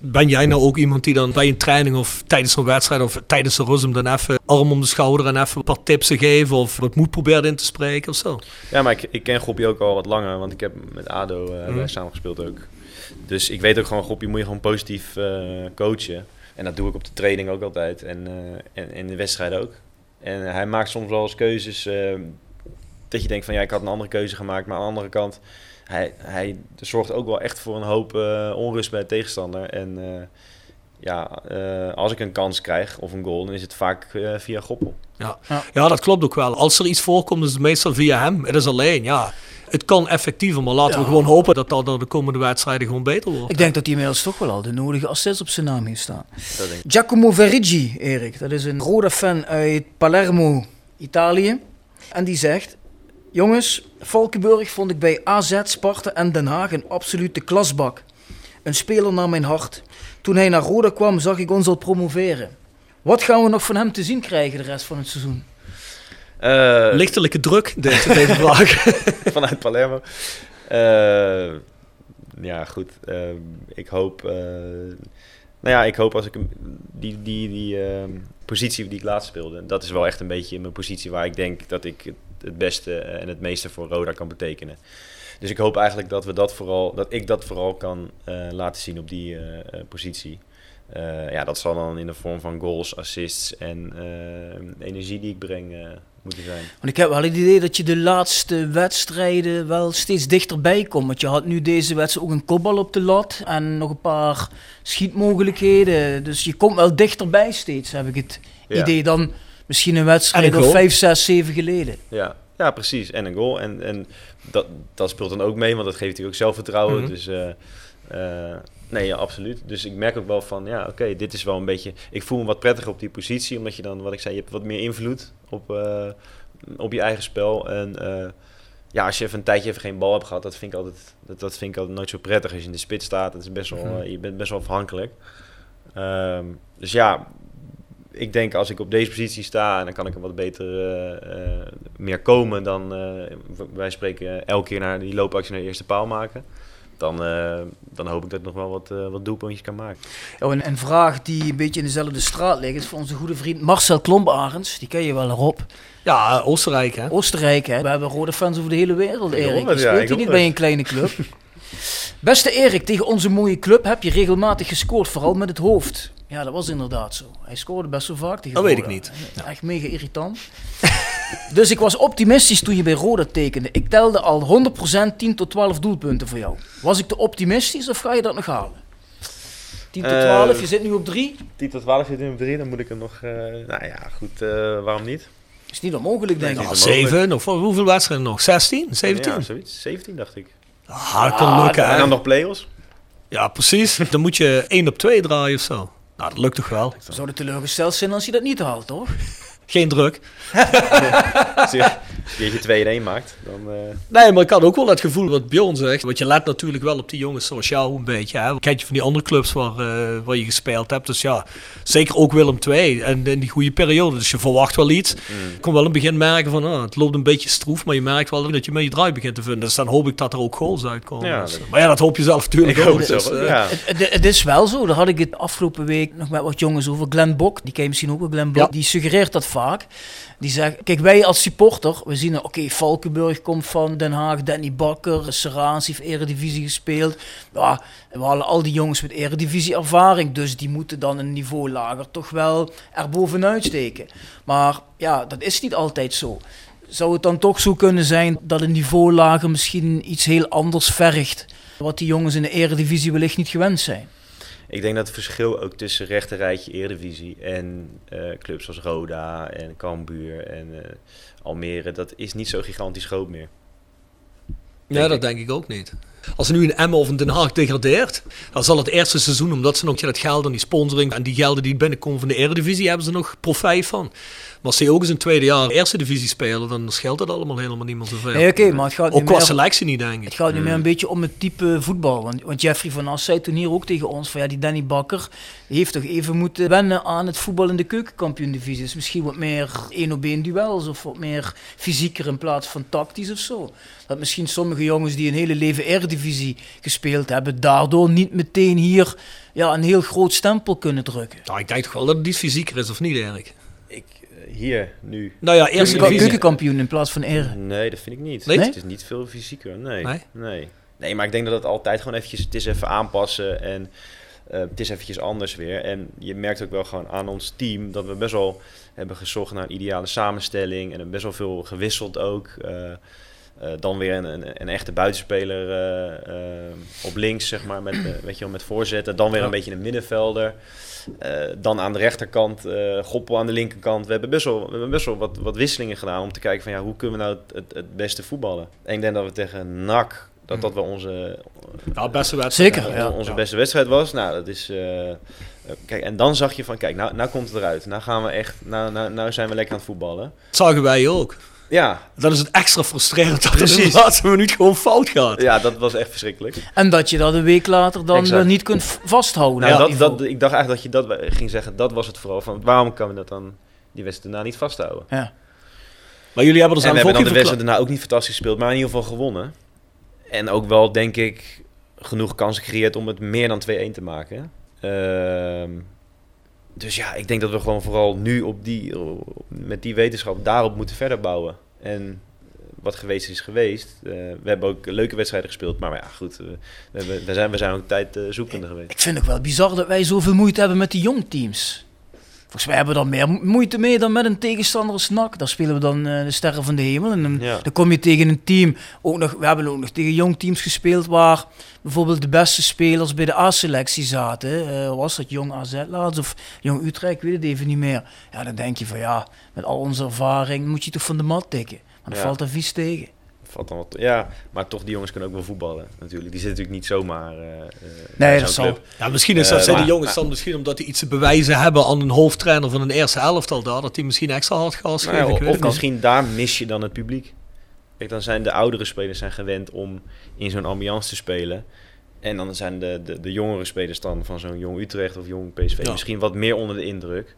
Ben jij nou ook iemand die dan bij een training of tijdens een wedstrijd of tijdens de rust dan even arm om de schouder en even een paar tips te geven of wat moed probeert in te spreken of zo? Ja, maar ik, ik ken Goppie ook al wat langer, want ik heb met ADO Mhm. samen gespeeld ook. Dus ik weet ook gewoon, Goppie moet je gewoon positief coachen. En dat doe ik op de training ook altijd en, eh, en in de wedstrijden ook. En hij maakt soms wel eens keuzes eh, dat je denkt van ja, ik had een andere keuze gemaakt. Maar aan de andere kant, hij, hij zorgt ook wel echt voor een hoop eh, onrust bij de tegenstander. En ja, eh, als ik een kans krijg of een goal, dan is het vaak eh, via Goppel. Ja. Ja. ja, dat klopt ook wel. Als er iets voorkomt, is het meestal via hem. Het is alleen, ja. Het kan effectiever, maar laten we gewoon hopen dat dat door de komende wedstrijden gewoon beter wordt. Ik denk dat hij inmiddels toch wel al de nodige assists op zijn naam heeft staan. Dat denk ik. Giacomo Verigi, Erik, dat is een rode fan uit Palermo, Italië. En die zegt: Jongens, Valkenburg vond ik bij AZ, Sparta en Den Haag een absolute klasbak. Een speler naar mijn hart. Toen hij naar Roda kwam, zag ik ons al promoveren. Wat gaan we nog van hem te zien krijgen de rest van het seizoen? Eh, Lichtelijke druk, deze, deze vraag. vanuit Palermo. Eh, ja, goed. Eh, ik hoop. eh, nou ja, ik hoop als ik hem, die, die, die ehm, positie die ik laatst speelde, dat is wel echt een beetje mijn positie waar ik denk dat ik het, het beste en het meeste voor Roda kan betekenen. Dus ik hoop eigenlijk dat we dat vooral, dat ik dat vooral kan eh, laten zien op die eh, eh, positie. Eh, ja, dat zal dan in de vorm van goals, assists en energie die ik breng eh, moeten zijn. Want ik heb wel het idee dat je de laatste wedstrijden wel steeds dichterbij komt. Want je had nu deze wedstrijd ook een kopbal op de lat en nog een paar schietmogelijkheden. Dus je komt wel dichterbij steeds, heb ik het Ja. idee, dan misschien een wedstrijd of goal. 5, 6, 7 geleden. Ja, ja precies. En een goal. En, en dat, dat speelt dan ook mee, want dat geeft natuurlijk ook zelfvertrouwen. Mhm. Dus eh, eh, nee, ja, absoluut. Dus ik merk ook wel van, ja, oké, dit is wel een beetje... Ik voel me wat prettiger op die positie, omdat je dan, wat ik zei, je hebt wat meer invloed op, eh, op je eigen spel. En ja, als je even een tijdje even geen bal hebt gehad, dat vind ik altijd, dat, dat vind ik altijd nooit zo prettig. Als je in de spits staat, dat is best wel, Mhm. je bent best wel afhankelijk. Ehm, dus ja, ik denk als ik op deze positie sta, dan kan ik er wat beter eh, eh, meer komen dan eh, wij spreken elke keer naar die loopactie naar de eerste paal maken. Dan, eh, dan hoop ik dat ik nog wel wat, eh, wat doelpuntjes kan maken. Oh, en een vraag die een beetje in dezelfde straat ligt, is van onze goede vriend Marcel Klombarens. Die ken je wel erop. Ja, Oostenrijk hè. Oostenrijk, hè. We hebben rode fans over de hele wereld, Erik. het, Je ja, speelt hier niet bij een kleine club. Beste Erik, tegen onze mooie club heb je regelmatig gescoord, vooral met het hoofd. Ja, dat was inderdaad zo. Hij scoorde best wel vaak tegen Dat weet ik Roda. niet. Echt mega irritant. dus ik was optimistisch toen je bij Roda tekende. Ik telde al 100% 10 tot 12 doelpunten voor jou. Was ik te optimistisch of ga je dat nog halen? 10 tot Eh, 12, je zit nu op 3. 10 tot 12 zit in op 3, dan moet ik er nog... eh, nou ja, goed, eh, waarom niet? Is niet onmogelijk, denk ik. Ja, 7 of hoeveel wedstrijden nog? 16? 17? Ja, zoiets. 17 dacht ik. Ah, dat kan lukken En dan nog play-offs. Ja, precies. Dan moet je 1 op 2 draaien of zo. Nou, dat lukt toch wel. We zouden teleurgesteld zijn als je dat niet haalt, toch? Geen druk. Als je een keertje 2 in 1 maakt, dan... eh, Nee, maar ik had ook wel het gevoel wat Bjorn zegt. Want je let natuurlijk wel op die jongens zoals jou een beetje. Hè? Kijk je van die andere clubs waar, eh, waar je gespeeld hebt. Dus ja, zeker ook Willem II. En in die goede periode. Dus je verwacht wel iets. Ik kon wel in het begin merken van, ah, het loopt een beetje stroef. Maar je merkt wel dat je met je draai begint te vinden. Dus dan hoop ik dat er ook goals uitkomen. Ja, Dus, dat- maar ja, dat hoop je zelf natuurlijk ik ook. het Dus, eh, ja. Het, het- het is wel zo, daar had ik het afgelopen week nog met wat jongens over. Glenn Bok, die ken je misschien ook wel, Glenn Bok, Ja. die suggereert dat Die zegt, kijk wij als supporter, we zien, oké, Valkenburg komt van Den Haag, Danny Bakker, Serraans heeft eredivisie gespeeld. Ja, we halen al die jongens met eredivisie ervaring, dus die moeten dan een niveau lager toch wel erbovenuit steken. Maar ja, dat is niet altijd zo. Zou het dan toch zo kunnen zijn dat een niveau lager misschien iets heel anders vergt? Wat die jongens in de eredivisie wellicht niet gewend zijn. Ik denk dat het verschil ook tussen rechterrijtje Eredivisie en eh, clubs als Roda en Cambuur en eh, Almere, dat is niet zo gigantisch groot meer. Ja, dat denk ik ook niet. Als nu een Emmen of een Den Haag degradeert, dan zal het eerste seizoen, omdat ze nog dat geld en die sponsoring en die gelden die binnenkomen van de Eredivisie, hebben ze nog profijt van. Maar als ze ook eens een tweede jaar eerste divisie spelen, dan scheelt het allemaal helemaal niet meer zoveel. Nee, oké, maar het gaat ook qua meer- selectie niet, denk ik. Het gaat nu meer een beetje om het type voetbal. Want, want Jeffrey van As zei toen hier ook tegen ons van ja, die Danny Bakker heeft toch even moeten wennen aan het voetbal in de keukenkampioen-divisie. Dus misschien wat meer één op één duels of wat meer fysieker in plaats van tactisch of zo. Dat misschien sommige jongens die een hele leven Eredivisie gespeeld hebben, daardoor niet meteen hier ja, een heel groot stempel kunnen drukken. Nou, ik denk toch wel dat het iets fysieker is, of niet, Erik? Ik, eh, hier, nu. Nou ja, eerste. Keukenkampioen in plaats van Ere. Nee, dat vind ik niet. Nee? Het is niet veel fysieker, nee. Nee? nee. Nee, maar ik denk dat het altijd gewoon eventjes, het is even aanpassen en eh, het is eventjes anders weer. En je merkt ook wel gewoon aan ons team dat we best wel hebben gezocht naar een ideale samenstelling en hebben best wel veel gewisseld ook. Eh, eh, dan weer een, een, een echte buitenspeler eh, eh, op links, zeg maar, met, weet je wel, met voorzetten. Dan weer een beetje een middenvelder. Eh, dan aan de rechterkant, eh Goppel aan de linkerkant. We hebben best wel, we hebben best wel wat, wat wisselingen gedaan om te kijken van ja, hoe kunnen we nou het, het, het beste voetballen. En ik denk dat we tegen NAC, dat dat wel onze, Ja, beste wedstrijd. Zeker, onze, ja. onze Ja. beste wedstrijd was. Nou, dat is... kijk, en dan zag je van, kijk, nou, nou komt het eruit. Nou gaan we echt, nou, nou, nou zijn we lekker aan het voetballen. Dat zagen wij ook. Ja, Dan is het extra frustrerend dat het in Precies. de laatste minuut gewoon fout gaat. ja, dat was echt verschrikkelijk. En dat je dat een week later dan Exact. weer niet kunt vasthouden. Nou, op dat, dat, ik dacht eigenlijk dat je dat ging zeggen. Dat was het vooral van, waarom kan we dat dan die wedstrijd daarna niet vasthouden? Ja. Maar jullie hebben er En we zelf hebben ook dan de wedstrijd daarna ook niet fantastisch gespeeld, maar in ieder geval gewonnen. En ook wel, denk ik, genoeg kansen gecreëerd om het meer dan 2-1 te maken. Ehm, dus ja, ik denk dat we gewoon vooral nu op die, met die wetenschap daarop moeten verder bouwen. En wat geweest is geweest. Eh, we hebben ook leuke wedstrijden gespeeld, maar ja, goed, we, we, zijn, we zijn ook tijd eh, zoekende geweest. Ik vind het wel bizar dat wij zoveel moeite hebben met die jongteams. Volgens mij hebben we dan meer mo- moeite mee dan met een tegenstander als NAC. Daar spelen we dan eh, de sterren van de hemel. En dan, Ja. dan kom je tegen een team. Ook nog, we hebben ook nog tegen jongteams gespeeld waar bijvoorbeeld de beste spelers bij de A-selectie zaten. Eh, was dat Jong AZ laatst of Jong Utrecht? Ik weet het even niet meer. Ja, dan denk je van ja, met al onze ervaring moet je toch van de mat tikken. Maar dat Ja. valt er vies tegen. Valt dan wat, ja, maar toch, die jongens kunnen ook wel voetballen natuurlijk. Die zitten natuurlijk niet zomaar eh, eh, bij Nee, dat zal. Ja, misschien is Eh, dat, zijn die maar- jongens dan misschien omdat die iets te bewijzen hebben aan een hoofdtrainer van een eerste elftal daar, dat die misschien extra hard gas Nou geven. ja, weet of niet. misschien daar mis je dan het publiek. kijk, dan zijn de oudere spelers zijn gewend om in zo'n ambiance te spelen. En dan zijn de, de, de jongere spelers dan van zo'n jong Utrecht of jong PSV Ja. misschien wat meer onder de indruk.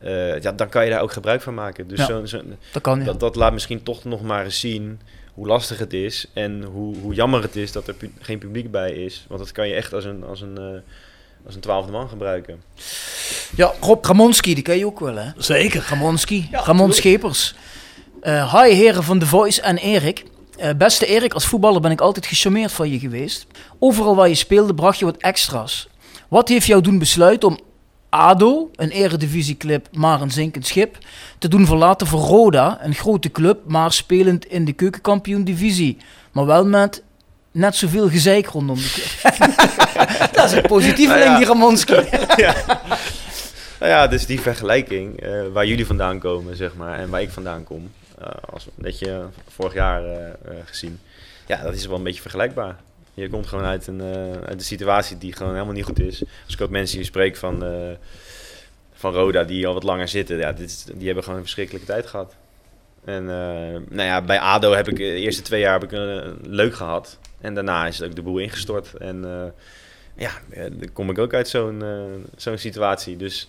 Eh, ja, dan kan je daar ook gebruik van maken. Dus Ja, zo'n- zo'n- dat kan, ja. dat, dat laat misschien toch nog maar eens zien hoe lastig het is. En hoe, hoe jammer het is dat er pu- geen publiek bij is. Want dat kan je echt als een, als een, eh, als een twaalfde man gebruiken. Ja, Rob Ramonski, die ken je ook wel, hè? Zeker. Ramonski, Ja, Ramon. Schepers. Eh hi heren van The Voice en Erik. Eh, beste Erik, als voetballer ben ik altijd gecharmeerd van je geweest. Overal waar je speelde bracht je wat extra's. Wat heeft jou doen besluiten om ADO, een eredivisieclub, maar een zinkend schip, te doen verlaten voor Roda, een grote club, maar spelend in de keukenkampioen divisie. Maar wel met net zoveel gezeik rondom de club. Dat is een positieveling, Nou ja. die Ramonski. Nou ja, dus die vergelijking eh, waar jullie vandaan komen, zeg maar, en waar ik vandaan kom, eh, als een beetje vorig jaar eh, gezien, ja, dat is wel een beetje vergelijkbaar. Je komt gewoon uit een, eh, uit een situatie die gewoon helemaal niet goed is. Als ik ook mensen hier spreek van, eh, van Roda die al wat langer zitten, ja, dit die hebben gewoon een verschrikkelijke tijd gehad. En eh, nou ja, bij ADO heb ik de eerste twee jaar heb ik, leuk gehad. En daarna is ook de boel ingestort. En ja, dan kom ik ook uit zo'n zo'n situatie. Dus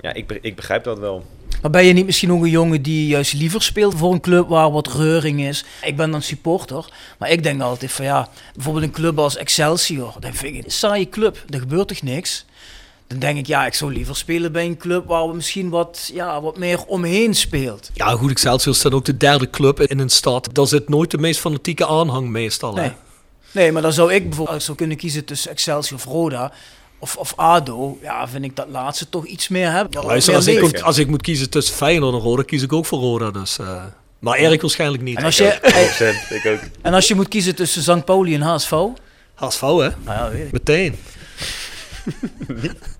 ja, ik, ik begrijp dat wel. Maar ben je niet misschien ook een jongen die juist liever speelt voor een club waar wat reuring is? Ik ben dan supporter, maar ik denk altijd van ja, bijvoorbeeld een club als Excelsior, dan vind ik een saaie club, er gebeurt toch niks? Dan denk ik ja, ik zou liever spelen bij een club waar we misschien wat, ja, wat meer omheen speelt. Ja, goed, Excelsior staat ook de derde club in een stad. Daar zit nooit de meest fanatieke aanhang meestal. hè? Nee. Nee, maar dan zou ik bijvoorbeeld zou kunnen kiezen tussen Excelsior of Roda of, of ADO, ja, vind ik dat laatste toch iets meer hebben. Wat Luister, meer als ik, als ik moet kiezen tussen Feyenoord en Roda, kies ik ook voor Roda. Dus, eh, maar Erik waarschijnlijk niet. En als je, 100%, ik ook. en als je moet kiezen tussen St. Pauli en HSV, HSV, hè? nou ja, weet ik. Meteen.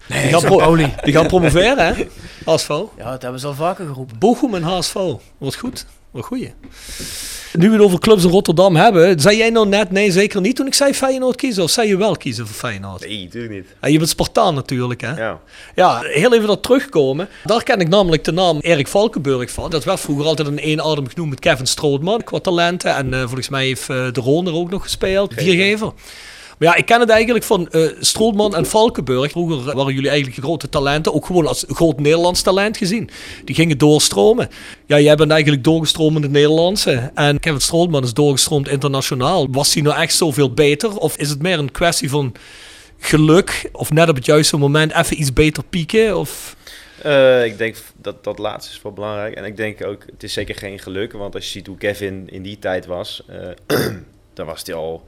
Nee, die, gaan St. pro- Pauli. die gaan promoveren, hè? HSV. Ja, dat hebben ze al vaker geroepen. Bochum en HSV. Wordt goed. Wordt goeie. Nu we het over clubs in Rotterdam hebben, zei jij nou net nee, zeker niet toen ik zei Feyenoord kiezen? Of zei je wel kiezen voor Feyenoord? Nee, natuurlijk niet. Ja, je bent Spartaan natuurlijk, hè? Ja. Ja, heel even dat terugkomen. Daar ken ik namelijk de naam Erik Valkenburg van. Dat werd vroeger altijd in één adem genoemd met Kevin Strootman qua talenten. En eh, volgens mij heeft eh, De Roon er ook nog gespeeld. Viergever. Maar ja, ik ken het eigenlijk van Strootman en Valkenburg. Vroeger waren jullie eigenlijk grote talenten. Ook gewoon als groot Nederlands talent gezien. Die gingen doorstromen. Ja, jij bent eigenlijk doorgestroomd in Nederlandse. En Kevin Strootman is doorgestroomd internationaal. Was hij nou echt zoveel beter? Of is het meer een kwestie van geluk? Of net op het juiste moment even iets beter pieken? Of... Eh, ik denk dat dat laatste is wel belangrijk. En ik denk ook, het is zeker geen geluk. Want als je ziet hoe Kevin in die tijd was, eh, dan was hij al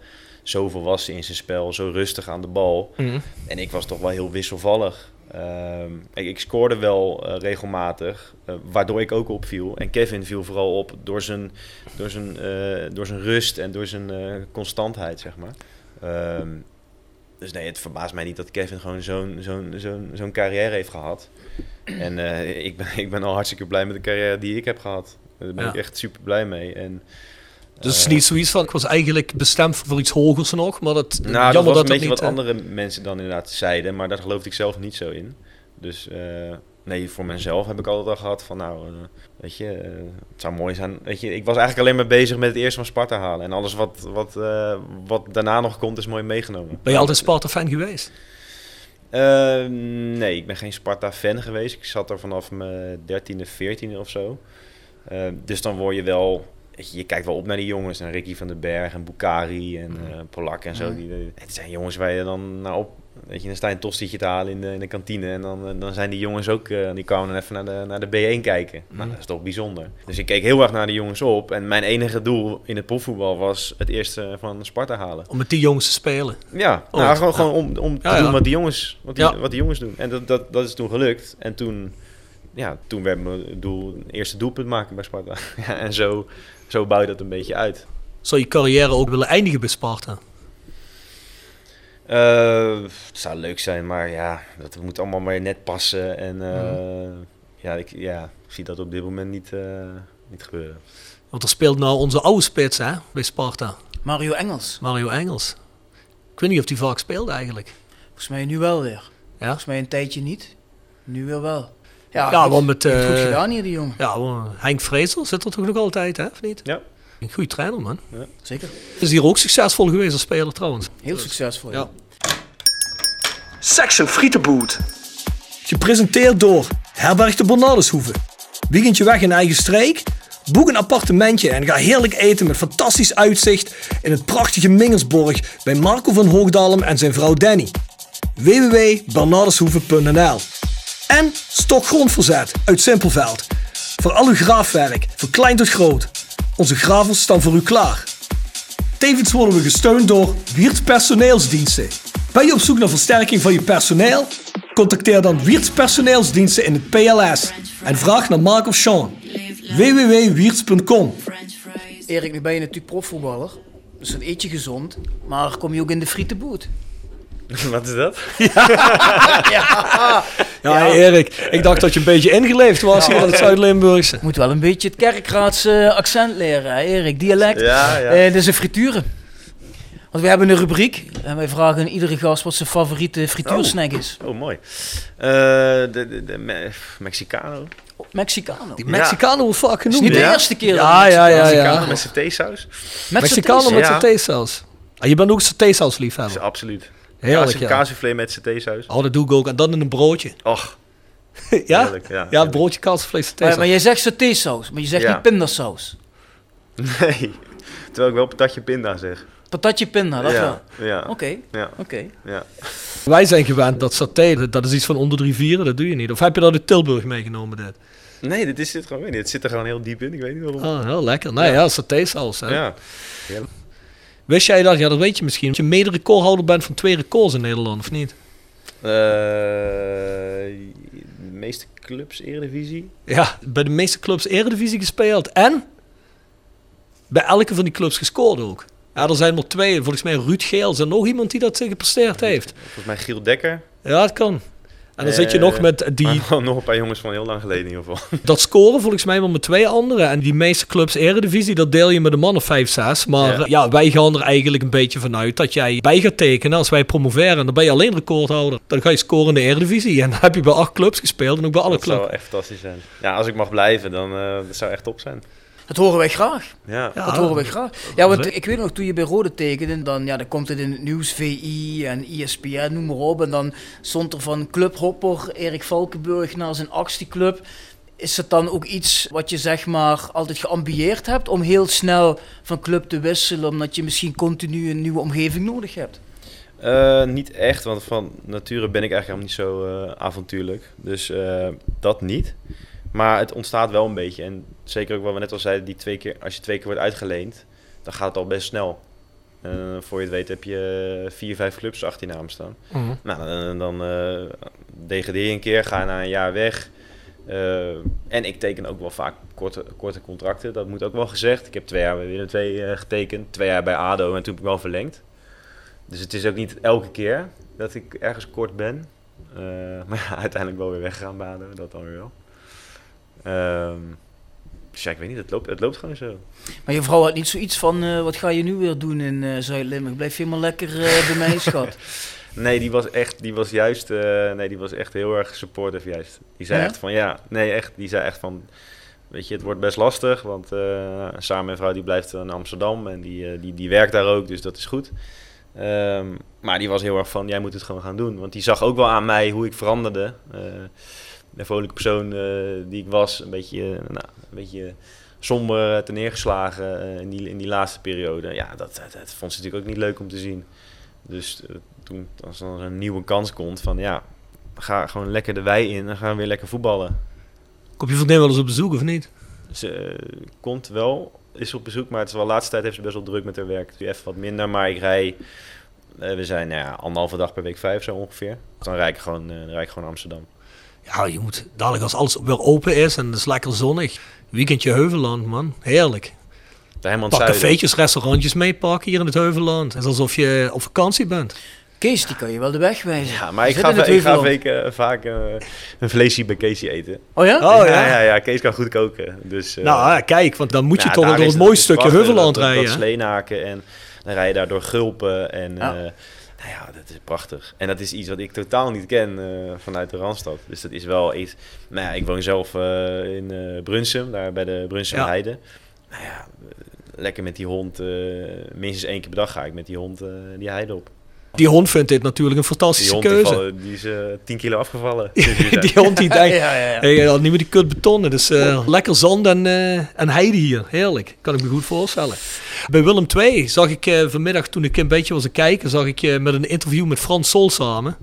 zo volwassen in zijn spel, zo rustig aan de bal. Mhm. En ik was toch wel heel wisselvallig. Ehm, ik, ik scoorde wel eh, regelmatig, eh, waardoor ik ook opviel. En Kevin viel vooral op door zijn, door zijn, eh, door zijn rust en door zijn constantheid, zeg maar. Ehm, dus nee, het verbaast mij niet dat Kevin gewoon zo'n zo'n zo'n zo'n carrière heeft gehad. En ik, ben, ik ben al hartstikke blij met de carrière die ik heb gehad. Daar ben Ja. ik echt super blij mee. En, Dus niet zoiets van, ik was eigenlijk bestemd voor iets hogers nog, maar dat, nou, jammer dat was een beetje wat eh, andere mensen dan inderdaad zeiden, maar daar geloofde ik zelf niet zo in. Dus eh, nee, voor mezelf heb ik altijd al gehad van, nou, eh, weet je, het zou mooi zijn. Weet je, ik was eigenlijk alleen maar bezig met het eerste van Sparta halen. En alles wat, wat, wat daarna nog komt, is mooi meegenomen. Ben je altijd Sparta-fan geweest? Eh, nee, ik ben geen Sparta-fan geweest. Ik zat er vanaf mijn dertiende, veertiende of zo. Eh, dus dan word je wel... Je, je kijkt wel op naar die jongens. Naar Ricky van den Berg en Bukari en eh Polak en zo. Ja. Die, die- het zijn jongens waar je dan naar op... Weet je, dan sta je een tostietje te halen in de, in de kantine. En dan, eh, dan zijn die jongens ook... eh, die kwamen dan even naar de, naar de B1 kijken. Nou, dat is toch bijzonder. Dus ik keek heel erg naar die jongens op. En mijn enige doel in het profvoetbal was het eerste van Sparta halen. Om met die jongens te spelen. Ja, Oh, nou, gewoon, ja. gewoon om, om te Ja, ja. doen wat die jongens, wat die, wat die jongens doen. En dat, dat, dat is toen gelukt. En toen, ja, toen werd mijn doel, eerste doelpunt maken bij Sparta. ja, en zo, zo bouw je dat een beetje uit. Zou je carrière ook willen eindigen bij Sparta? Eh, het zou leuk zijn, maar ja, dat moet allemaal maar net passen. En eh, ja, ik, ja, ik zie dat op dit moment niet, eh, niet gebeuren. Want er speelt nou onze oude spits hè, bij Sparta. Mario Engels. Mario Engels. Ik weet niet of hij vaak speelt eigenlijk. Volgens mij nu wel weer. Ja? Volgens mij een tijdje niet. Nu weer wel. Ja, goed. want met... Heeft goed eh, gedaan hier, die jongen. Ja, want Henk Vrezer zit er toch nog altijd, hè? Of niet? Ja. Een goede trainer, man. Zeker. Is hier ook succesvol geweest als speler trouwens. Heel succesvol. Ja. Section Frietenboot. Gepresenteerd door Herberg de Bernardeshoeve. Weekendje weg in eigen streek? Boek een appartementje en ga heerlijk eten met fantastisch uitzicht in het prachtige Mingersborg bij Marco van Hoogdalem en zijn vrouw Danny. www.bernardeshoeve.nl En Stokgrondverzet uit Simpelveld. Voor al uw graafwerk, van klein tot groot. Onze gravels staan voor u klaar. Tevens worden we gesteund door Wiert Personeelsdiensten. Ben je op zoek naar versterking van je personeel? Contacteer dan Wiert Personeelsdiensten in het PLS en vraag naar Mark of Sean. www.wierts.com Erik, nu ben je natuurlijk profvoetballer. Dus dan eet je gezond. Maar kom je ook in de frietenboot? Wat is dat? Ja, Erik, ik dacht dat je een beetje ingeleefd was hier in het Zuid-Limburgse. Moet wel een beetje het kerkraadse accent leren, hè, Erik. Dialect. Ja, ja. Eh, dit is een frituren. Want we hebben een rubriek. En wij vragen aan iedere gast wat zijn favoriete frituursnack is. Oh, mooi. Eh, de de, de Me- Mexicano. Mexicano. Die Mexicanen wordt vaak is niet de eerste keer. dat Ja, ja, ja, Mexicano ja. met satésaus. Met Mexicanen met Ja. satésaus. Ah, je bent ook satésaus Dat liefhebber. absoluut. Heerlijk, Kaas, ja. Kaasvlees met satésaus. Oh, dat doe ik ook. En dan in een broodje. Och, ja? heerlijk. Ja, Ja, broodje kaasvlees Maar, satésaus. maar jij zegt satésaus, maar je zegt Ja. niet pindasaus. Nee. Terwijl ik wel patatje pinda zeg. Patatje pinda, dat wel. ja. Ja. Oké, Ja. oké. Ja. Wij zijn gewend dat saté, dat is iets van onder de rivieren, dat doe je niet. Of heb je dat uit Tilburg meegenomen, dit? Nee, dit is dit gewoon. weet niet. Het zit er gewoon heel diep in. Ik weet niet waarom. Ah, heel lekker. Nou ja, satésaus. Hè. Ja. Wist jij dat? Ja, dat weet je misschien. Dat je mede-recordhouder bent van twee records in Nederland, of niet? Eh, de meeste clubs Eredivisie. Ja, bij de meeste clubs Eredivisie gespeeld. En bij elke van die clubs gescoord ook. Ja, er zijn er twee. Volgens mij Ruud Geels en nog iemand die dat gepresteerd heeft. Volgens mij Giel Dekker. Ja, het kan. En dan zit je Eh, nog met die, nog een paar jongens van heel lang geleden in ieder geval. dat scoren volgens mij wel met twee anderen. En die meeste clubs Eredivisie, dat deel je met een man of 5, 6. Maar Ja. wij gaan er eigenlijk een beetje vanuit dat jij bij gaat tekenen als wij promoveren. Dan ben je alleen recordhouder. Dan ga je scoren in de Eredivisie. En dan heb je bij acht clubs gespeeld en ook bij alle dat zou clubs. echt fantastisch zijn. Ja, als ik mag blijven, dan uh, dat zou echt top zijn. Dat horen wij graag. Ja. Ja. Dat horen wij graag. Ja, want ik weet nog, toen je bij Rode tekende, dan, ja, dan komt het in het nieuws, VI en ESPN, noem maar op. En dan stond er van clubhopper Erik Valkenburg naar zijn achtste club. Is het dan ook iets wat je zeg maar altijd geambieerd hebt om heel snel van club te wisselen, omdat je misschien continu een nieuwe omgeving nodig hebt? Uh, niet echt, want van nature ben ik eigenlijk helemaal niet zo uh, avontuurlijk. Dus uh, dat niet. Maar het ontstaat wel een beetje. En zeker ook wat we net al zeiden, die twee keer, als je twee keer wordt uitgeleend, dan gaat het al best snel. Uh, voor je het weet heb je vier, vijf clubs achter je naam staan. Mhm. Nou, dan, dan uh, degradeer je een keer, ga je na een jaar weg. Uh, en ik teken ook wel vaak korte, korte contracten, dat moet ook wel gezegd. Ik heb twee jaar bij Willem II getekend, twee jaar bij ADO en toen heb ik wel verlengd. Dus het is ook niet elke keer dat ik ergens kort ben. Maar ja, uiteindelijk wel weer weggegaan bij ADO, dat dan weer wel. Um, dus ja, ik weet niet, het loopt, het loopt gewoon zo. Maar je vrouw had niet zoiets van, uh, wat ga je nu weer doen in uh, Zuid-Limburg? Blijf je helemaal lekker uh, bij mij, schat? nee, die was echt, die was juist, nee, die was echt heel erg supportive juist. Die zei Ja? echt van, ja, nee, echt, die zei echt van, weet je, het wordt best lastig, want samen mijn vrouw die blijft in Amsterdam en die, die, die werkt daar ook, dus dat is goed. Um, maar die was heel erg van, jij moet het gewoon gaan doen. Want die zag ook wel aan mij hoe ik veranderde. De vrolijke persoon uh, die ik was, een beetje, uh, nou, een beetje somber ten neergeslagen in, die, in die laatste periode. Ja, dat, dat, dat, vond ze natuurlijk ook niet leuk om te zien. Dus toen, als er een nieuwe kans komt, van ja, ga gewoon lekker de wei in en gaan we weer lekker voetballen. Kom je vriendin wel eens op bezoek of niet? Ze komt wel, is op bezoek, maar het is wel de laatste tijd heeft ze best wel druk met haar werk. Nu even wat minder, maar ik rij, uh, we zijn nou ja, anderhalve dag per week vijf zo ongeveer. Dan rijd ik gewoon, uh, rijd ik gewoon Amsterdam. Ja, je moet dadelijk als alles weer open is en het is lekker zonnig. Weekendje Heuvelland, man. Heerlijk. Helemaal Pak cafeetjes, restaurantjes meepakken hier in het Heuvelland. Het is alsof je op vakantie bent. Kees, die kan je wel de weg wijzen. Ja, maar ik ga, ik ga weken, vaak uh, een vleesje bij Keesje eten. Oh ja? Oh, ja? ja, ja, Kees kan goed koken. Dus, uh, nou, kijk, want dan moet je toch door het mooie stukje Heuvelland dat, rijden. Dat, dat sleenaken en dan rij je daar door Gulpen en... Ja. Nou ja, dat is prachtig. En dat is iets wat ik totaal niet ken uh, vanuit de Randstad. Dus dat is wel iets... Nou ja, ik woon zelf uh, in uh, Brunsum, daar bij de Brunsum ja. Heide. Nou ja, lekker met die hond, eh, minstens één keer per dag ga ik met die hond eh, die heide op. Die hond vindt dit natuurlijk een Die fantastische hond die, keuze. vallen- die is eh 10 kilo afgevallen. die die hond die denkt, Ja, ja, hey, niet meer die kut betonnen. Dus eh, lekker zand en, eh, en heide hier. Heerlijk. Kan ik me goed voorstellen. Bij Willem II zag ik eh, vanmiddag, toen ik een beetje was het kijken, zag ik eh, met een interview met Frans Sol samen.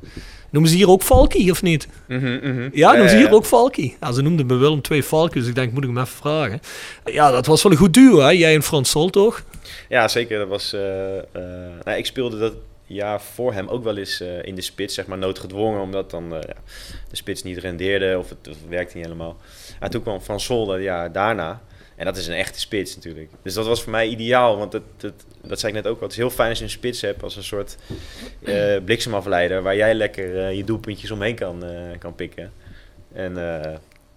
Noemen ze hier ook Valky of niet? Mhm, mhm. Ja, noemen ze ja, hier ja. ook Valky. Ja, ze noemden bij Willem II Valky, dus ik denk, moet ik hem even vragen. Ja, dat was wel een goed duo, hè? Jij en Frans Sol, toch? Ja, zeker. Dat was, eh, nou, ik speelde dat jaar voor hem ook wel eens in de spits, zeg maar noodgedwongen, omdat dan ja, de spits niet rendeerde of het, of het werkte niet helemaal. En toen kwam Van Sol dat jaar daarna. En dat is een echte spits natuurlijk. Dus dat was voor mij ideaal, want dat, dat, dat zei ik net ook al. Het is heel fijn als je een spits hebt als een soort eh, bliksemafleider, waar jij lekker eh, je doelpuntjes omheen kan, eh, kan pikken. En eh